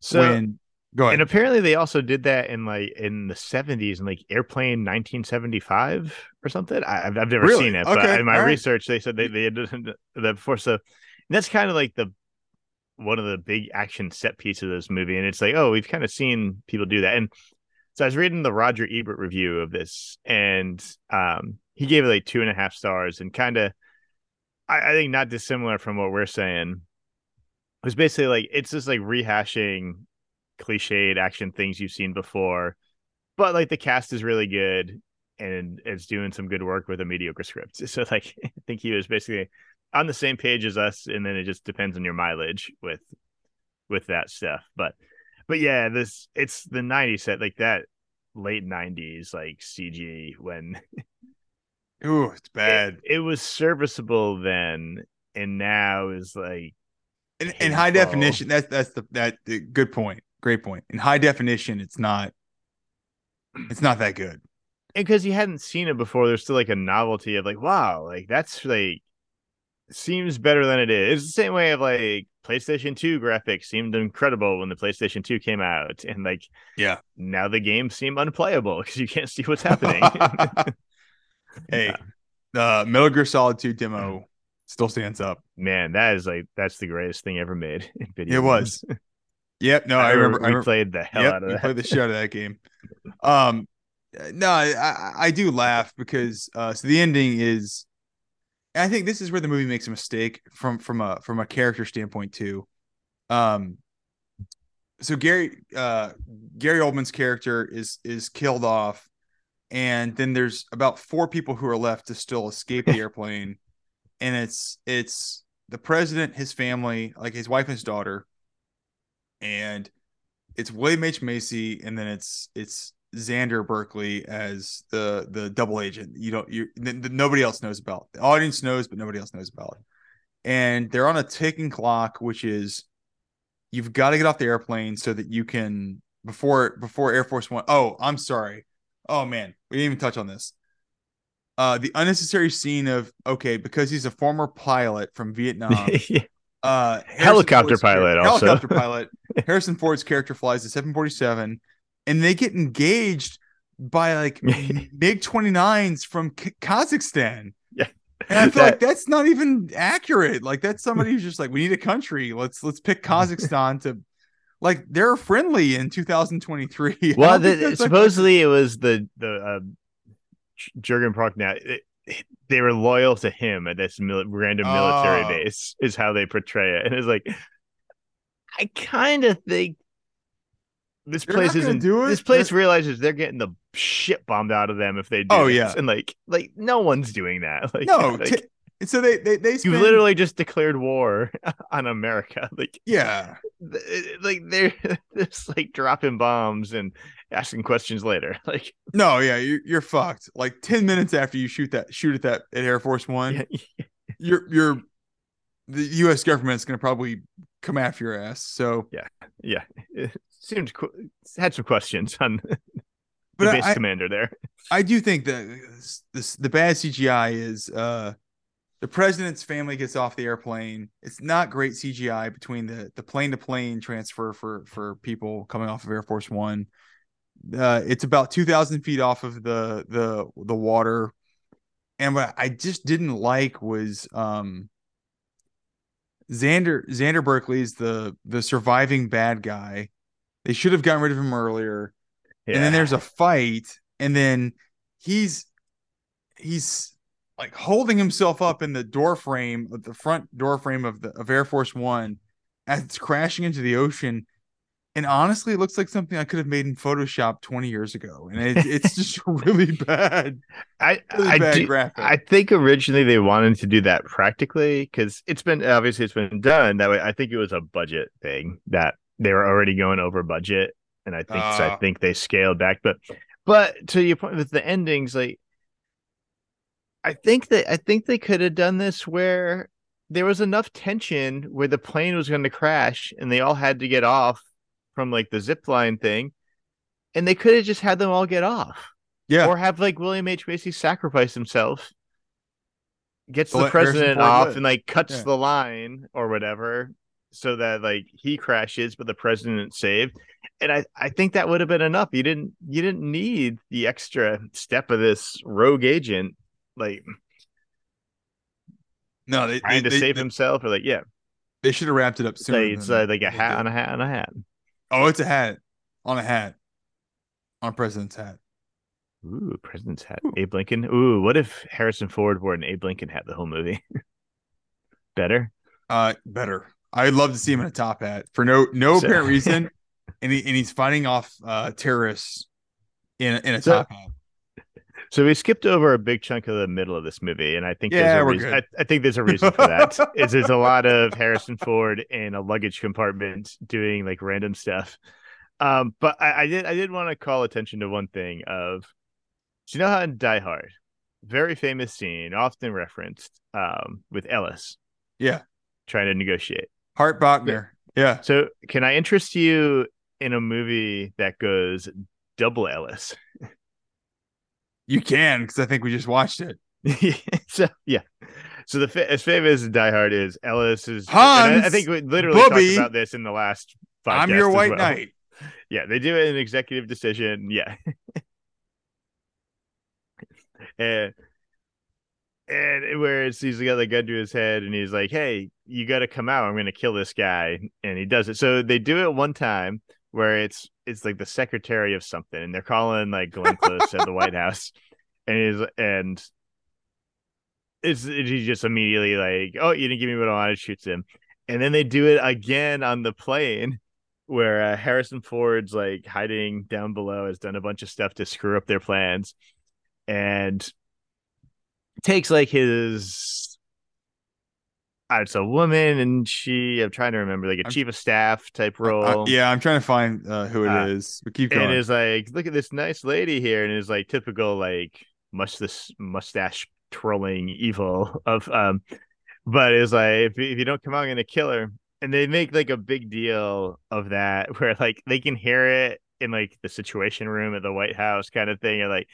So when go ahead. and apparently they also did that in like in the 70s in like airplane 1975 or something I, have I've never Really? seen it but in my all right. research they said they, they did that before so that's kind of like the one of the big action set pieces of this movie and it's like oh we've kind of seen people do that and so i was reading the roger ebert review of this and um he gave it like two and a half stars and kind of I, I think not dissimilar from what we're saying. It was basically like it's just like rehashing cliched action things you've seen before but like the cast is really good and it's doing some good work with a mediocre script. So like i think he was basically on the same page as us and then it just depends on your mileage with with that stuff. But but yeah this it's the 90s set like that late 90s like cg when Ooh, it's bad. it, it was serviceable then and now is like in, in high definition that's that's the that the, good point great point in high definition it's not it's not that good And because you hadn't seen it before, there's still like a novelty of like, wow, like that's like seems better than it is. It's the same way of like PlayStation 2 graphics seemed incredible when the PlayStation 2 came out, and like yeah now the games seem unplayable because you can't see what's happening. hey the metal gear solid 2 demo still stands up Man, that is like that's the greatest thing ever made in video. It was. yep no i, remember i remember played the hell yep, out of we that. played the shit out of that game um no I, I i do laugh because uh so the ending is i think this is where the movie makes a mistake from from a from a character standpoint too um so gary uh gary oldman's character is is killed off and then there's about four people who are left to still escape the airplane and it's it's the president his family like his wife and his daughter and it's William H Macy, and then it's it's Xander Berkeley as the the double agent. You don't you nobody else knows about. The audience knows, but nobody else knows about. It. And they're on a ticking clock, which is you've got to get off the airplane so that you can before before Air Force One. Oh, I'm sorry. Oh man, we didn't even touch on this. Uh, the unnecessary scene of okay because he's a former pilot from Vietnam. Yeah. uh Helicopter Ford's pilot also. helicopter pilot harrison ford's character flies the 747 and they get engaged by like mig 29s from K- kazakhstan Yeah. and i feel like that's not even accurate like that's somebody who's just like we need a country let's let's pick kazakhstan to like they're friendly in 2023 well, the, that's, like, supposedly it was the the uh, Jurgen Prochnow. It, it- they were loyal to him at this mil- random military Oh. base, is how they portray it. And it's like, I kind of think this They're place isn't. do it. This place They're- realizes they're getting the shit bombed out of them if they do. Oh, this. yeah. and like, like no one's doing that. Like, no like, t- so they they they you literally just declared war on America. Like, yeah like they're just like dropping bombs and asking questions later. Like, No, yeah, you're, you're fucked. Like ten minutes after you shoot that, shoot at that at Air Force One, yeah, you're you're the U.S. government's gonna probably come after your ass. So, yeah, yeah, it seemed had some questions on the but base I, commander there. I do think that this, this the bad CGI is uh the president's family gets off the airplane. It's not great CGI between the the plane to plane transfer for for people coming off of Air Force One. Uh, it's about two thousand feet off of the the the water, and what I just didn't like was um Xander Xander Berkeley is the the surviving bad guy. They should have gotten rid of him earlier. Yeah. And then there's a fight, and then he's he's like holding himself up in the door frame of the front door frame of the of Air Force One as it's crashing into the ocean. And honestly, it looks like something I could have made in Photoshop 20 years ago. And it, it's just really bad. I Really I, bad do- graphic. I think originally they wanted to do that practically because it's been obviously it's been done that way. I think it was a budget thing that they were already going over budget, and I think so I uh. think they scaled back. But but to your point with the endings, like I think that I think they could have done this where there was enough tension where the plane was going to crash and they all had to get off from like the zip line thing, and they could have just had them all get off Yeah. or have like William H Macy sacrifice himself, gets the president off and like cuts Yeah. the line or whatever, so that like he crashes, but the president's saved. And I, I think that would have been enough. You didn't you didn't need the extra step of this rogue agent like no, they, trying they, to they, save they, himself or like yeah, they should have wrapped it up sooner. it's uh, like a hat on a hat on a hat. Oh, it's a hat on a hat on a president's hat. Ooh, president's hat. Ooh. Abe Lincoln. Ooh, what if Harrison Ford wore an Abe Lincoln hat the whole movie? Better. Uh, better. I'd love to see him in a top hat for no no So- apparent reason, and he and he's fighting off uh terrorists in in a So- top hat. So we skipped over a big chunk of the middle of this movie, and I think Yeah, there's a we're reason. good. I, I think there's a reason for that. is there's a lot of Harrison Ford in a luggage compartment doing like random stuff. Um, but I, I did I did want to call attention to one thing of, do you know how in Die Hard, very famous scene, often referenced, um, with Ellis Yeah, trying to negotiate. Hart Bochner. Yeah, So can I interest you in a movie that goes double Ellis? You can because I think we just watched it. so yeah. So the fa- as famous as Die Hard is, Ellis is. Hans, I, I think we literally Bubby, talked about this in the last. I'm your white well. knight. Yeah, they do it an executive decision. Yeah. and and whereas he's got the gun to his head and he's like, "Hey, you got to come out. I'm going to kill this guy," and he does it. So they do it one time where it's it's like the secretary of something, and they're calling like Glenn Close at the White House, and he's and it's he just immediately like, "Oh, you didn't give me what I wanted," shoots him, and then they do it again on the plane where uh, Harrison Ford's like hiding down below has done a bunch of stuff to screw up their plans and takes like his it's a woman and she I'm trying to remember like a I'm- chief of staff type role. yeah, I'm trying to find uh, who it is. Uh, but keep and going. is like, look at this nice lady here, and is like typical like must this mustache twirling evil of um, but it's like if, if you don't come out, I'm gonna kill her. And they make like a big deal of that, where like they can hear it in like the Situation Room at the White House kind of thing, and like,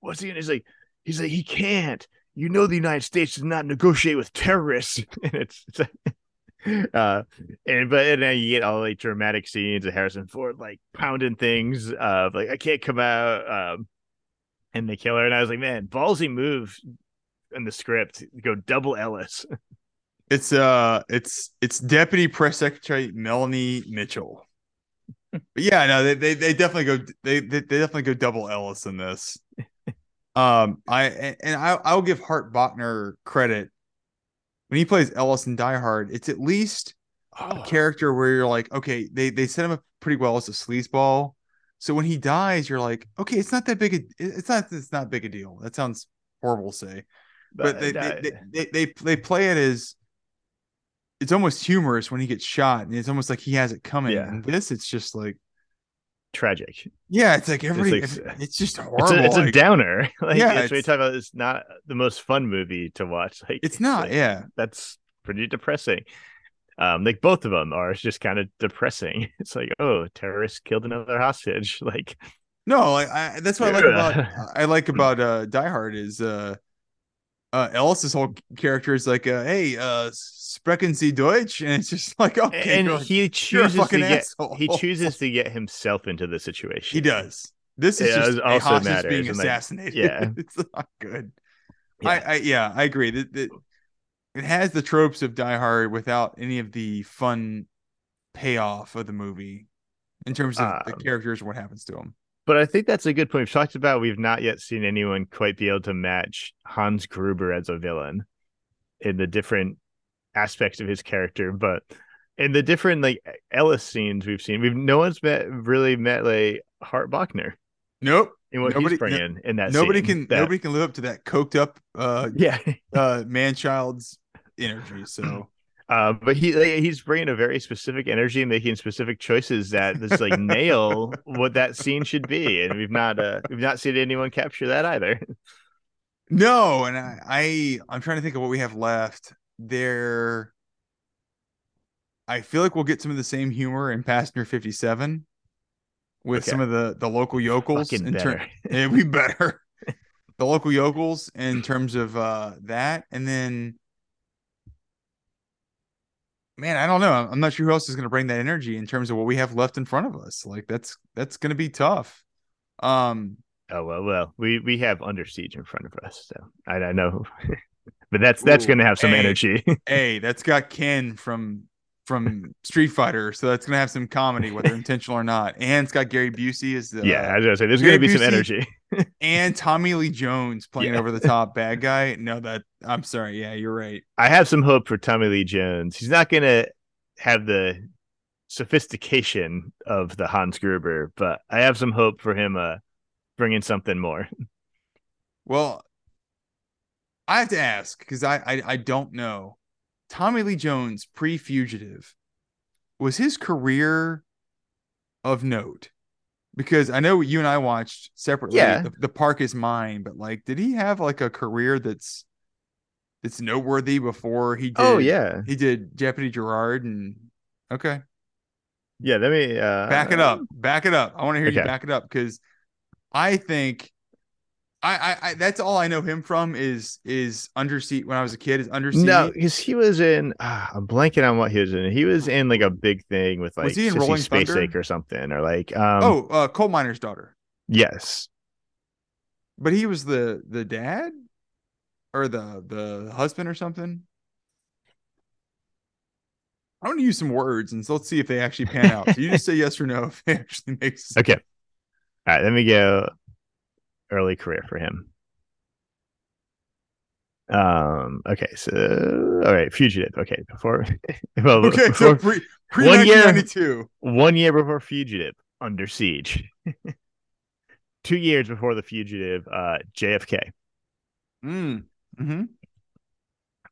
what's he? gonna He's like, he's like, he can't. You know, the United States does not negotiate with terrorists, and it's. it's uh and but and then you get all like dramatic scenes of Harrison Ford like pounding things of like I can't come out um and they kill her and I was like man ballsy move in the script go double Ellis It's uh, it's it's Deputy Press Secretary Melanie Mitchell. but yeah, no, they, they they definitely go they, they they definitely go double Ellis in this. Um, I and I I'll give Hart Bochner credit when he plays Ellis in Die Hard. It's at least a oh, character where you're like, okay, they they set him up pretty well as a sleazeball. So when he dies, you're like, okay, it's not that big a it's not it's not big a deal. That sounds horrible to say but they, uh, they, they, they they play it as it's almost humorous when he gets shot and it's almost like he has it coming Yeah. and this it's just like tragic. Yeah it's like every like- it's just horrible it's a, it's a like, downer. Like Yeah, you it's- talk about. It's not the most fun movie to watch. Like it's not like, yeah. that's pretty depressing. Um like both of them are just kind of depressing. It's like oh terrorists killed another hostage. Like no like I, that's what i like about i like about uh die hard is uh uh Ellis's whole character is like, uh, "Hey, uh, sprechen Sie Deutsch?" And it's just like, okay, and he chooses to get asshole. he chooses to get himself into the situation. He does. This is Yeah, just it a also hostage matters, being and, like, assassinated. yeah. it's not good. Yeah. I, I yeah, I agree. That that it has the tropes of Die Hard without any of the fun payoff of the movie in terms of the Um, characters and what happens to them. But I think that's a good point. We've talked about we've not yet seen anyone quite be able to match Hans Gruber as a villain in the different aspects of his character. But in the different like Ellis scenes we've seen, we've no one's met really met like Hart Bochner Nope. in what Nobody- he's bringing in that. Nobody scene. can That- nobody can live up to that coked up uh Yeah. uh man child's energy. So Uh, but he like, he's bringing a very specific energy and making specific choices that just like nail what that scene should be, and we've not uh, we've not seen anyone capture that either. no, and I, I I'm trying to think of what we have left. There I feel like we'll get some of the same humor in Passenger 57 with Okay. some of the the local yokels Fucking in better. turn yeah, we better the local yokels in terms of uh that and then man i don't know i'm not sure who else is going to bring that energy in terms of what we have left in front of us like that's that's going to be tough um Oh well, well, we we have Under Siege in front of us, so I, I know, but that's that's going to have some hey. energy. hey that's got ken from from street fighter so that's going to have some comedy whether intentional or not and it's got gary busey as the yeah, I was gonna say there's going to be some energy. and tommy lee jones playing Yeah. over the top bad guy no that i'm sorry yeah you're right I have some hope for Tommy Lee Jones. He's not going to have the sophistication of the Hans Gruber, but I have some hope for him uh bringing something more. Well, I have to ask because I, I I don't know. Tommy Lee Jones, pre-fugitive, was his career of note? Because I know you and I watched separately. Yeah. The, the Park is Mine, but like, did he have like a career that's that's noteworthy before he did? Oh yeah, he did Deputy Gerard and okay. yeah. Let me uh, back it up back it up i want to hear you back it up because i think I, I i that's all i know him from is is under siege when i was a kid is under siege No, because he was in. Uh, I'm blanking on what he was in. He was in like a big thing with like Was he in Sissy Rolling Space Thunder? Ache or something, or like um. oh uh coal miner's daughter yes, but he was the the dad or the the husband or something i want to use some words and so let's see if they actually pan out so you just say yes or no if it actually makes Okay. All right, let me go early career for him. Um, okay, so all right, fugitive. Okay, before well, okay so pre pre one year- 1992 one year before fugitive, under siege. Two years before the fugitive, uh JFK. mm. hmm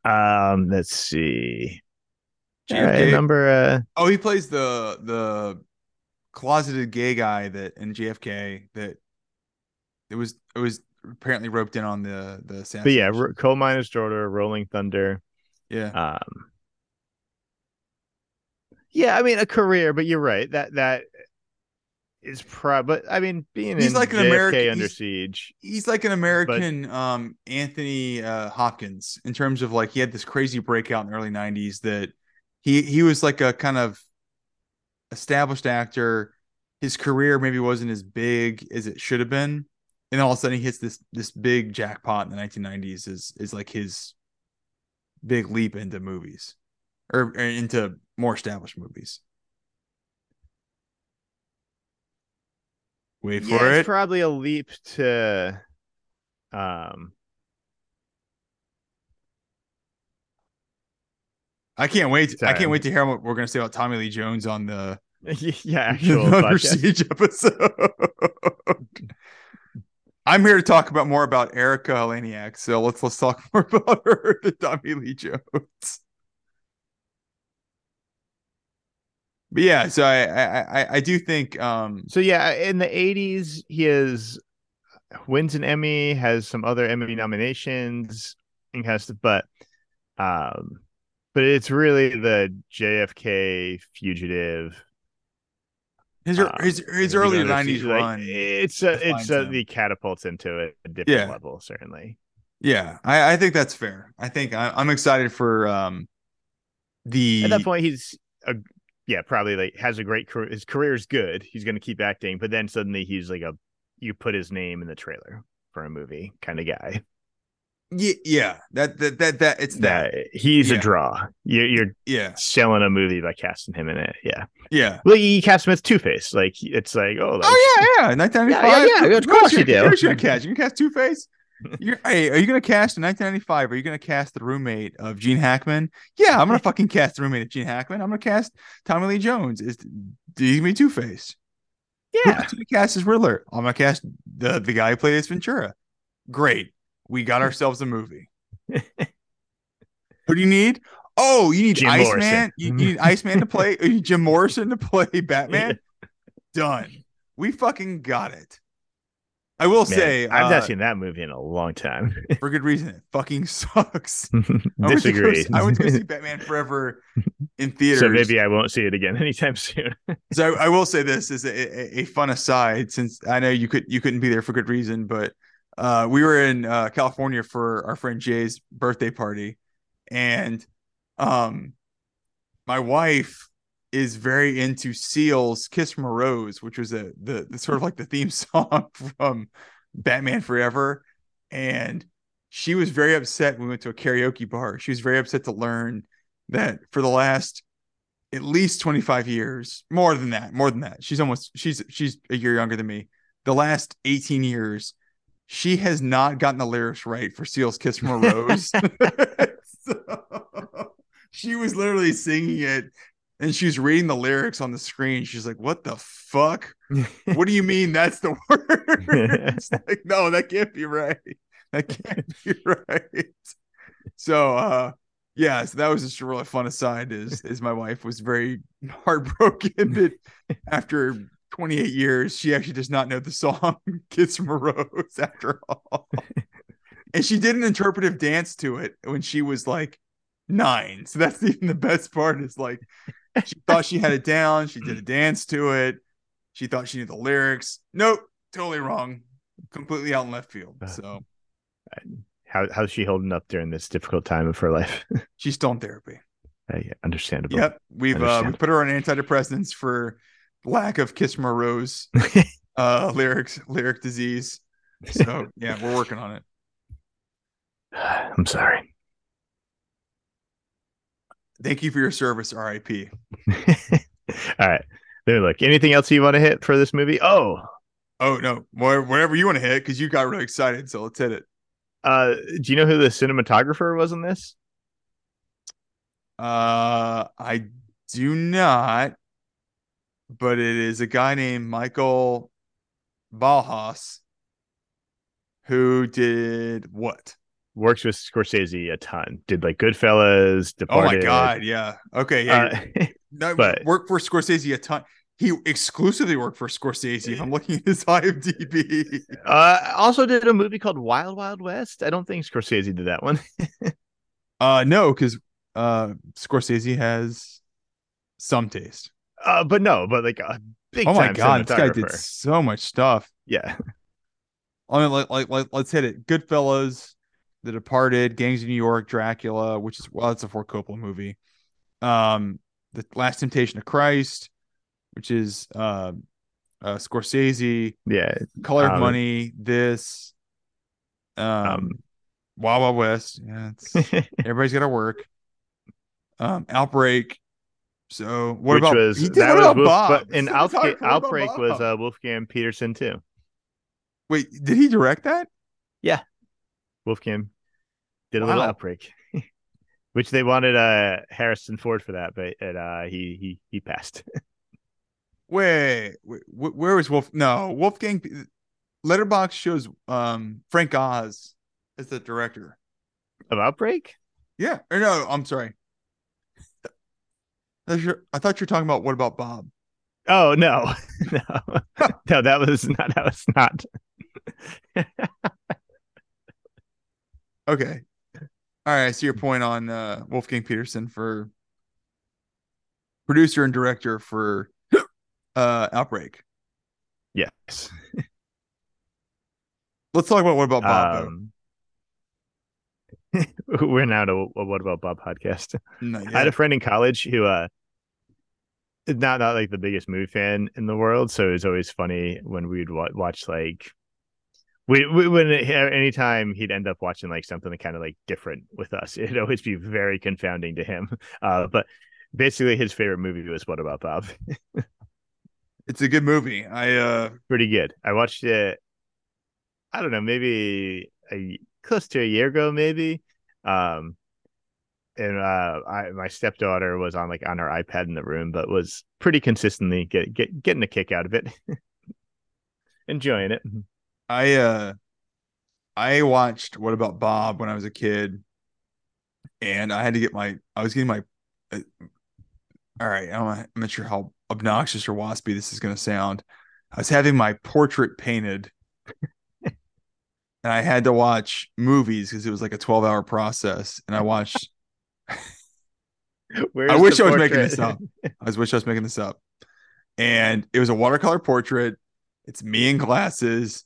Um, let's see. JFK. right, number uh Oh, he plays the the closeted gay guy that in JFK that it was it was apparently roped in on the the but yeah, Coal Miner's Daughter, Rolling Thunder. yeah. Um Yeah, I mean a career, but you're right. That that is probably I mean being He's like an JFK American- under he's- siege. He's like an American um Anthony uh Hopkins in terms of like he had this crazy breakout in the early 90s that he he was like a kind of established actor. His career maybe wasn't as big as it should have been. And all of a sudden he hits this this big jackpot in the 1990s is is like his big leap into movies or, or into more established movies. Wait Yeah, for it's it. probably a leap to um I can't wait. I can't wait to hear what we're going to say about Tommy Lee Jones on the yeah, actual. Siege episode. I'm here to talk about more about Erica Eleniak, so let's let's talk more about her than Tommy Lee Jones. But yeah, so I I I, do think um So yeah, in the '80s, he is wins an Emmy, has some other Emmy nominations, and has stuff. But, um, but it's really the JFK fugitive. His um, his his early '90s siege, like, run. It's a, it's a, the catapults into a, a different Yeah. level, certainly. Yeah, I, I think that's fair. I think I, I'm excited for um the At that point, he's a yeah, probably like has a great career. His career is good. He's going to keep acting, but then suddenly he's like a you put his name in the trailer for a movie kind of guy. Yeah, yeah that that that that it's that, That he's Yeah. a draw. You're, you're yeah selling a movie by casting him in it. Yeah. yeah. Well, you cast him as Two Face. Like it's like oh, like, Oh yeah, yeah. 1995. Yeah, yeah, yeah, of course you do. You're gonna cast. You can cast Two Face. Hey, are you gonna cast in 1995? Are you gonna cast the roommate of Gene Hackman? Yeah, I'm gonna fucking cast the roommate of Gene Hackman. I'm gonna cast Tommy Lee Jones. Is do me Two Face? yeah. Who's gonna cast as Riddler? I'm gonna cast the the guy who played Ace Ventura. Great, we got ourselves a movie. Who do you need? Oh, you need Jim Iceman. You, you need Iceman to play. you need Jim Morrison to play Batman. Done. We fucking got it. I will Man, say, I've uh, not seen that movie in a long time. for good reason. It fucking sucks. I went to go Disagree. I went to go see Batman Forever in theaters. so maybe I won't see it again anytime soon. So I, I will say this is a, a, a fun aside, since I know you could you couldn't be there for good reason, but uh, we were in uh, California for our friend Jay's birthday party, and um, my wife is very into Seal's "Kiss from a Rose," which was a the, the sort of like the theme song from Batman Forever, and she was very upset when we went to a karaoke bar. She was very upset to learn that for the last at least 25 years more than that more than that she's almost she's she's a year younger than me the last 18 years she has not gotten the lyrics right for seal's kiss from a rose. So, she was literally singing it and she's reading the lyrics on the screen. She's like what the fuck? What do you mean that's the word like no that can't be right. That can't be right. So uh yeah so that was just a really fun aside is is my wife was very heartbroken that after 28 years she actually does not know the song kiss from a rose after all. And she did an interpretive dance to it when she was like nine. So that's even the best part is like she thought she had it down she did a dance to it she thought she knew the lyrics. Nope totally wrong. Completely out in left field so. How how's she holding up during this difficult time of her life? she's still in therapy. Uh, yeah, understandable. Yep, we've uh, we put her on antidepressants for lack of "Kiss a Rose" uh, lyrics, lyric disease. So yeah, we're working on it. I'm sorry. Thank you for your service, R.I.P. All right. There, look. Anything else you want to hit for this movie? Oh, Oh no, wha- whatever you want to hit because you got really excited. So let's hit it. uh, do you know who the cinematographer was in this? Uh, I do not, but it is a guy named Michael Ballhaus who did what? Works with Scorsese a ton. Did like Goodfellas, Departed. Oh my god, yeah. Okay, yeah. Uh, No, But- worked for Scorsese a ton. He exclusively worked for Scorsese. I'm looking at his IMDb, uh, also did a movie called Wild Wild West. I don't think Scorsese did that one. uh, no, because uh, Scorsese has some taste. Uh, but no, but like a big oh my god, this guy did so much stuff. Yeah. I mean, like, like, like, let's hit it. Goodfellas, The Departed, Gangs of New York, Dracula, which is well, that's a Ford Coppola movie. Um, The Last Temptation of Christ, which is uh, uh Scorsese. Yeah. Color of Um, Money, this, um, Um, Wild Wild West. Yeah, it's everybody's got to work. Um, Outbreak. So what Which about was he did- that was about Wolf, Bob? but in Cinematographer, Outbreak, what about Outbreak was uh, Wolfgang Petersen too. Wait, did he direct that? Yeah, Wolfgang did a little Outbreak, which they wanted uh Harrison Ford for that, but it, uh he he he passed. Wait, wait wh- where was Wolf? No, Wolfgang. Letterboxd shows um Frank Oz as the director. of Outbreak. Yeah, or no, I'm sorry. Your- I thought you were talking about what about Bob? Oh no, no, no, that was not. That was not. Okay. All right. I see your point on uh, Wolfgang Petersen for producer and director for uh, Outbreak. yes. Let's talk about what about Bob though. Um, We're now to a What About Bob podcast. I had a friend in college who uh not not like the biggest movie fan in the world, so it was always funny when we'd wa- watch like we, we when it, anytime he'd end up watching like something kind of like different with us, it'd always be very confounding to him. Uh, but basically, his favorite movie was What About Bob? It's a good movie. I uh Pretty good. I watched it. I don't know, maybe a close to a year ago, maybe. Um, and uh, I my stepdaughter was on like on her iPad in the room, but was pretty consistently get, get getting a kick out of it, enjoying it. I uh I watched What About Bob when I was a kid, and I had to get my I was getting my. Uh, all right, I'm, I'm not sure how obnoxious or waspy this is going to sound. I was having my portrait painted, and I had to watch movies because it was like a 12 hour process, and I watched. Where's I wish I was making this up. I was wish I was making this up. And it was a watercolor portrait. It's me in glasses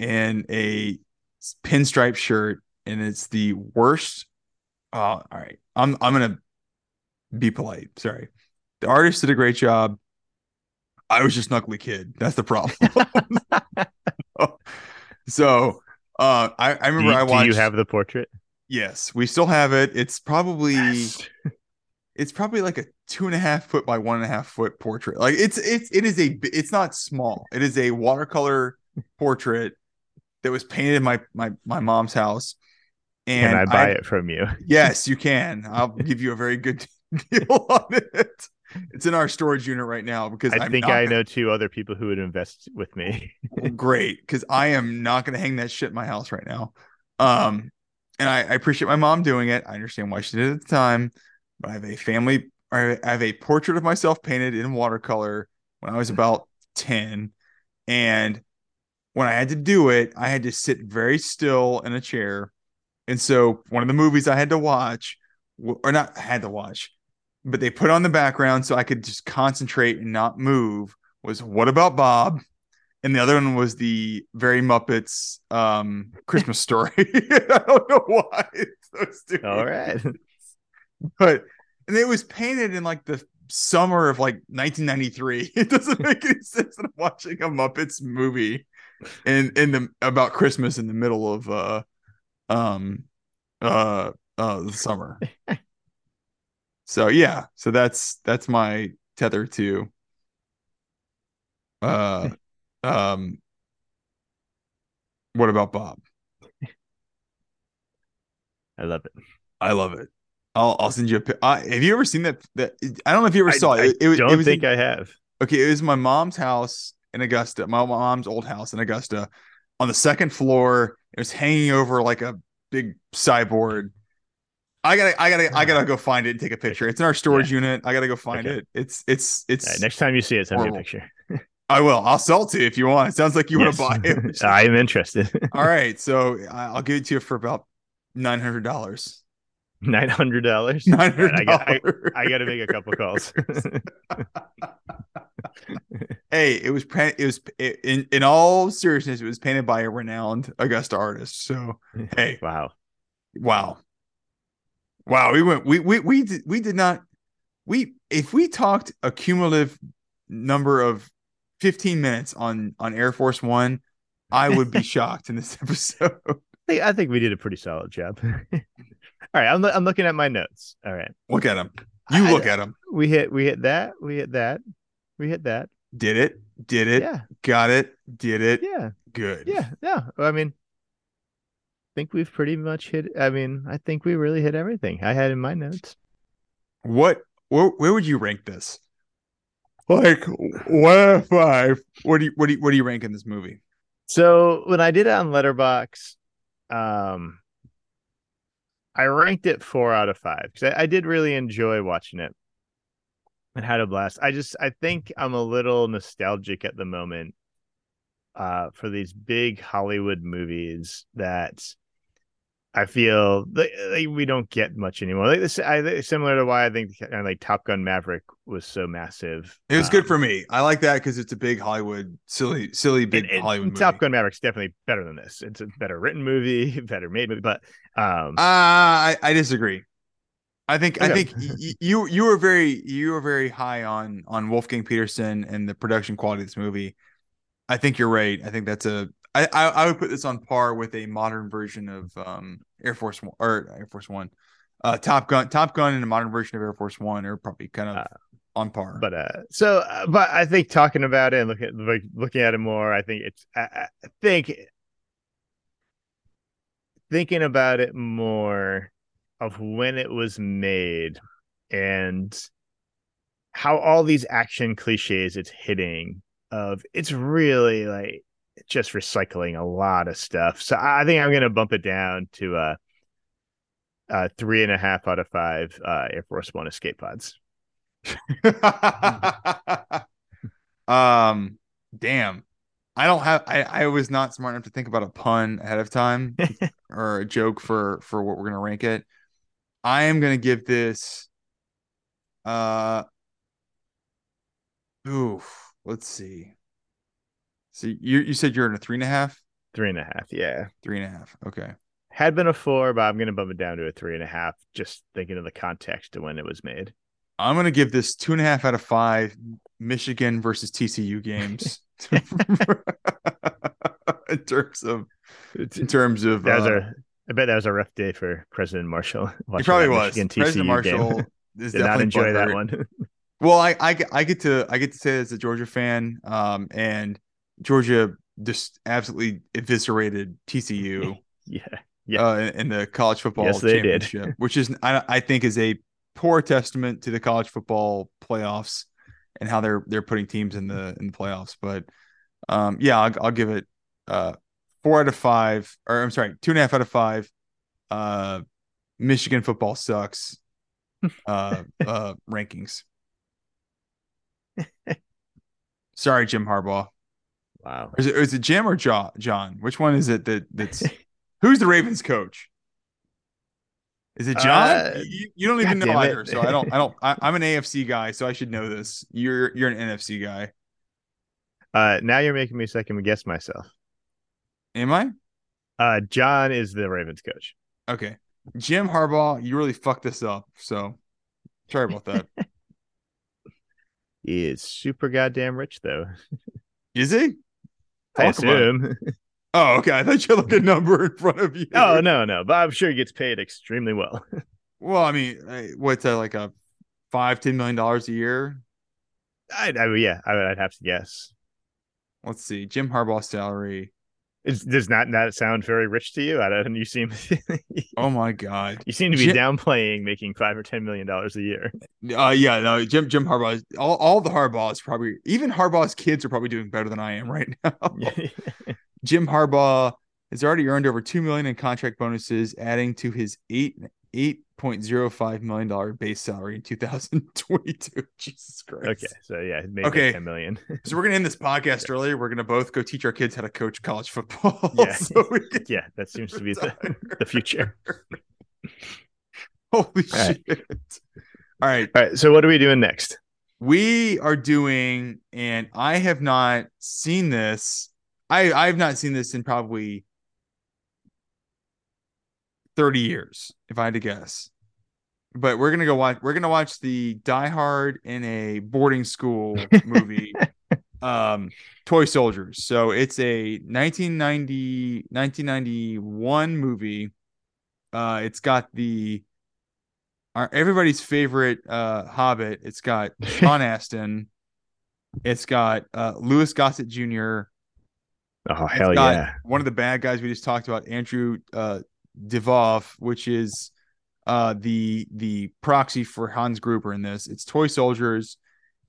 and a pinstripe shirt, and it's the worst. Oh, all right. I'm I'm gonna be polite. Sorry. The artist did a great job. I was just an ugly kid. That's the problem. so uh I, I Do remember you, I do you have the portrait? Yes, we still have it. It's probably it's probably like a two and a half foot by one and a half foot portrait. Like it's it's it is a it's not small. It is a watercolor portrait that was painted in my my my mom's house. And Can I buy I- it from you? Yes, you can. I'll give you a very good deal on it. It's in our storage unit right now because I I'm think I gonna- know two other people who would invest with me. great because I am not going to hang that shit in my house right now. Um, and I, I appreciate my mom doing it. I understand why she did it at the time, but I have a family. I have a portrait of myself painted in watercolor when I was about ten, and when I had to do it, I had to sit very still in a chair. And so one of the movies I had to watch, or not had to watch, but they put on the background so I could just concentrate and not move. Was What About Bob? And the other one was the very Muppets um Christmas story. I don't know why it's so stupid. All right. But and it was painted in like the summer of like 1993. It doesn't make any sense that I'm watching a Muppets movie in in the about Christmas in the middle of uh um uh uh the summer. so yeah, so that's that's my tether to uh um what about Bob? I love it. I love it. I'll I'll send you a. Uh, have you ever seen that? That I don't know if you ever saw I, it. It, I was- don't it was think in- I have. okay. It was my mom's house in Augusta. My mom's old house in Augusta. On the second floor, it was hanging over like a big cyborg. I gotta, I gotta, I gotta go find it and take a picture. It's in our storage unit. I gotta go find Okay. it. It's, it's, it's. Right, next time you see it, send me a picture. I will. I'll sell it to you if you want. It sounds like you Yes. want to buy it. I am interested. All right, so I'll give it to you for about nine hundred dollars. Nine hundred dollars. Nine hundred I got, I, dollars. I got to make a couple calls. hey, it was it was it, in in all seriousness, it was painted by a renowned Augusta artist. So hey, wow. wow, wow, we went we we we did, we did not we if we talked a cumulative number of fifteen minutes on on Air Force One, I would be shocked in this episode. I think, we did a pretty solid job. All right, I'm I'm looking at my notes. All right, Look at them. You I- look at them. we hit we hit that. We hit that. We hit that. Did it? Did it? Yeah, Got it? Did it? yeah, Good. yeah, yeah. I mean, I think we've pretty much hit. I mean, I think we really hit everything I had in my notes. What? Where, where would you rank this? Like one out of five. What do you what do you what do you rank in this movie? So when I did it on Letterboxd, um, I ranked it four out of five because I, I did really enjoy watching it and had a blast. I just I think I'm a little nostalgic at the moment uh for these big Hollywood movies that I feel like, like we don't get much anymore. Like this, I similar to why I think like Top Gun Maverick was so massive. It was good Um, for me. I like that because it's a big Hollywood, silly, silly big and- and Hollywood movie. Top Gun Maverick's definitely better than this. It's a better written movie, better made movie, but um, Uh, I, I disagree. I think I think y- you you were very you were very high on on Wolfgang Petersen and the production quality of this movie. I think you're right. I think that's a I I, I would put this on par with a modern version of um Air Force One or Air Force One. Uh, Top Gun, Top Gun, and a modern version of Air Force One are probably kind of Uh, on par. but uh so uh, but i think talking about it and looking at like looking at it more i think it's i, I think thinking about it more of when it was made and how all these action cliches it's hitting of it's really like just recycling a lot of stuff so i think i'm gonna bump it down to uh uh three and a half out of five uh air force one escape pods um, damn. I don't have. I I was not smart enough to think about a pun ahead of time or a joke for for what we're gonna rank it. I am gonna give this. Uh. Oof. Let's see. So you you said you're in a three and a half, three and a half yeah three and a half. Okay. had been a four, but I'm gonna bump it down to a three and a half, just thinking of the context of when it was made. I'm gonna give this two and a half out of five Michigan versus TCU games. in terms of in terms of That was uh, a, I bet that was a rough day for President Marshall. He probably was. Michigan President TCU Marshall Did not enjoy that one. Well, I, I I get to I get to say as a Georgia fan, um, and Georgia just absolutely eviscerated TCU yeah, Yeah. uh, in, the college football Yes, they did. championship, which is I, I think is a poor testament to the college football playoffs and how they're they're putting teams in the in the playoffs. But um, yeah, I'll, I'll give it uh, four out of five, or I'm sorry, two and a half out of five. Uh, Michigan football sucks. uh, uh, rankings. Sorry, Jim Harbaugh. Wow. Is it, is it Jim or Jo- John? Which one is it that that's who's the Ravens coach? Is it John? Uh, you, you don't even know either, so I don't. I don't. I, I'm an AFC guy, so I should know this. You're you're an NFC guy. Uh, now you're making me second guess myself. Am I? Uh, John is the Ravens coach. Okay. Jim Harbaugh, you really fucked this up. So sorry about that. He is super goddamn rich, though. Is he? I Talk about it. assume. Oh, okay. I thought you had like a number in front of you. oh no, no, but I'm sure he gets paid extremely well. Well, I mean, what's that like a five, ten million dollars a year? I, I yeah, I would, I'd have to guess. Let's see. Jim Harbaugh's salary. Is, does not that sound very rich to you? I don't. You seem Oh my god. you seem to be Jim- downplaying making five or ten million dollars a year. Uh yeah, no, Jim Jim Harbaugh all, all the Harbaughs probably even Harbaugh's kids are probably doing better than I am right now. Jim Harbaugh has already earned over two million in contract bonuses, adding to his eight eight point zero five million dollar base salary in 2022. Jesus Christ. okay, so yeah, maybe Okay. ten million. So we're gonna end this podcast early. We're gonna both go teach our kids how to coach college football. Yeah. so yeah, that seems to be the, the future. Holy All right. shit. All right. All right, so what are we doing next? We are doing, and I have not seen this. I I have not seen this in probably 30 years, if I had to guess. But we're gonna go watch we're gonna watch the Die Hard in a boarding school movie. um Toy Soldiers. So it's a 1990 1991 movie. Uh it's got the our everybody's favorite uh Hobbit. It's got Sean Astin. It's got uh Louis Gossett Jr. Oh hell got yeah! One of the bad guys we just talked about, Andrew uh Divoff, which is uh the the proxy for Hans Gruber in this. It's Toy Soldiers.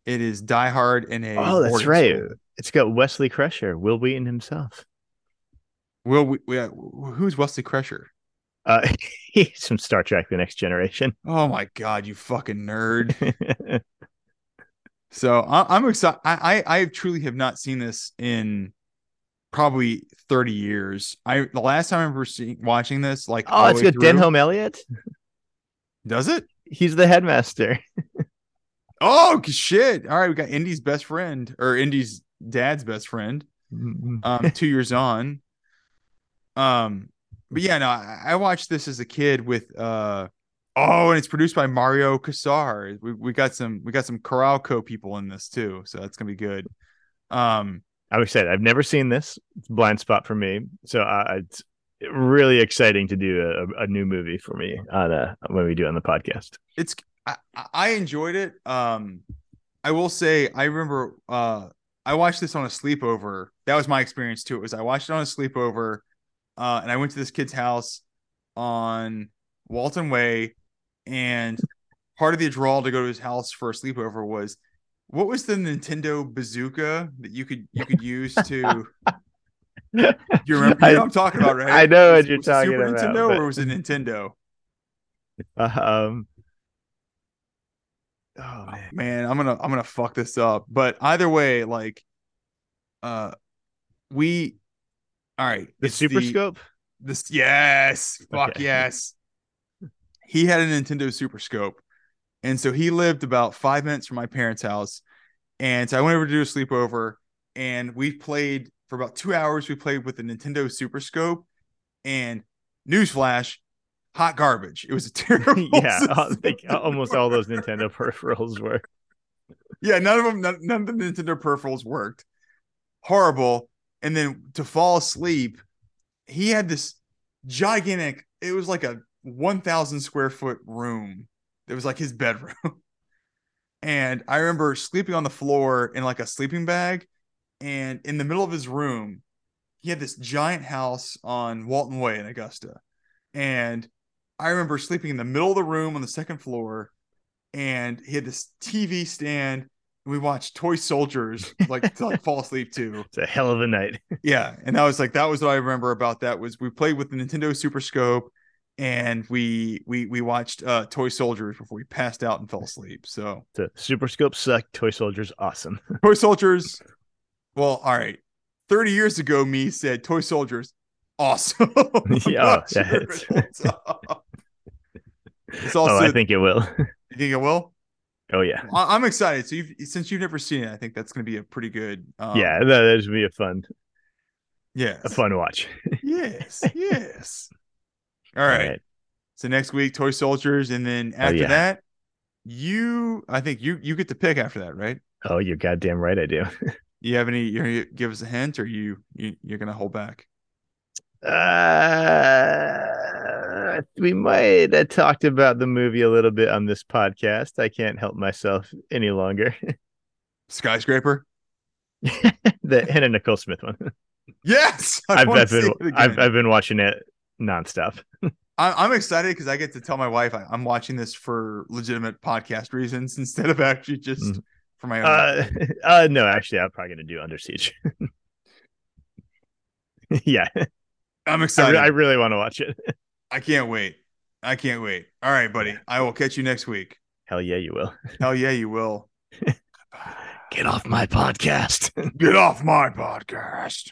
It is Die Hard in a Oh, that's right. school. It's got Wesley Crusher, Wil Wheaton himself. Will we, we who's Wesley Crusher? Uh, he's from Star Trek: The Next Generation. Oh my god, you fucking nerd! So I, I'm excited. I, I I truly have not seen this in probably 30 years. I the last time I remember seeing watching this, like Oh, it's got Denholm Elliott. Does it? He's the headmaster. Oh shit! All right, we got Indy's best friend or Indy's dad's best friend. Um, two years on. Um, but yeah, no, I, I watched this as a kid with uh oh, and it's produced by Mario Kassar. We we got some we got some Carolco people in this too, so that's gonna be good. Um, I'm excited. I've never seen this. It's a blind spot for me. So uh, it's really exciting to do a, a new movie for me on uh when we do it on the podcast. it's I, I enjoyed it. Um, I will say I remember uh I watched this on a sleepover. That was my experience too. It was I watched it on a sleepover, uh, and I went to this kid's house on Walton Way, and part of the draw to go to his house for a sleepover was what was the Nintendo bazooka that you could you could use to you remember you know I- what I'm talking about, right? I know what Was- you're was talking Super about, Nintendo but- or was it Nintendo? um, oh man, man i'm gonna i'm gonna fuck this up but either way like uh we all right the Super Scope. this yes fuck Okay. yes he had a nintendo super scope and so he lived about five minutes from my parents house and so i went over to do a sleepover and we played for about two hours we played with the nintendo super scope and newsflash hot garbage it was a terrible yeah, all- system. like, almost all those Nintendo peripherals were. Yeah, none of them, none, none of the Nintendo peripherals worked. Horrible. And then to fall asleep, he had this gigantic, it was like a 1,000 square foot room. It was like his bedroom. and I remember sleeping on the floor in like a sleeping bag. And in the middle of his room, he had this giant house on Walton Way in Augusta. And I remember sleeping in the middle of the room on the second floor and he had this TV stand. And we watched Toy Soldiers like to like fall asleep to. It's a hell of a night. Yeah, and that was like that was what I remember about that was we played with the Nintendo Super Scope and we we we watched uh Toy Soldiers before we passed out and fell asleep. So The Super Scope sucked. Toy Soldiers awesome. Toy Soldiers, well, all right. Thirty years ago, me said Toy Soldiers, awesome. Yeah, yeah, sure it's- it. It's also oh, I think it will. you think it will? oh yeah, I- I'm excited. So you've since you've never seen it, I think that's going to be a pretty good. Um, yeah. That, should be a fun, yes, a fun watch. yes, yes. All right. So next week, Toy Soldiers, and then after yeah. that, you. I think you you get to pick after that, right? Oh, you're goddamn right. I do. You have any? You give us a hint, or you, you you're gonna hold back? Uh, we might have talked about the movie a little bit on this podcast. I can't help myself any longer. Skyscraper. the Anna Nicole Smith one. Yes, I I've, I've been I've, I've been watching it nonstop. I- I'm excited because I get to tell my wife I, I'm watching this for legitimate podcast reasons instead of actually just Mhm. for my own. Uh, uh, no, actually, I'm probably gonna do Under Siege. yeah, I'm I, excited. re- I really want to watch it. I can't wait. I can't wait. All right, buddy. I will catch you next week. Hell yeah, you will. Hell yeah, you will. Get off my podcast. Get off my podcast.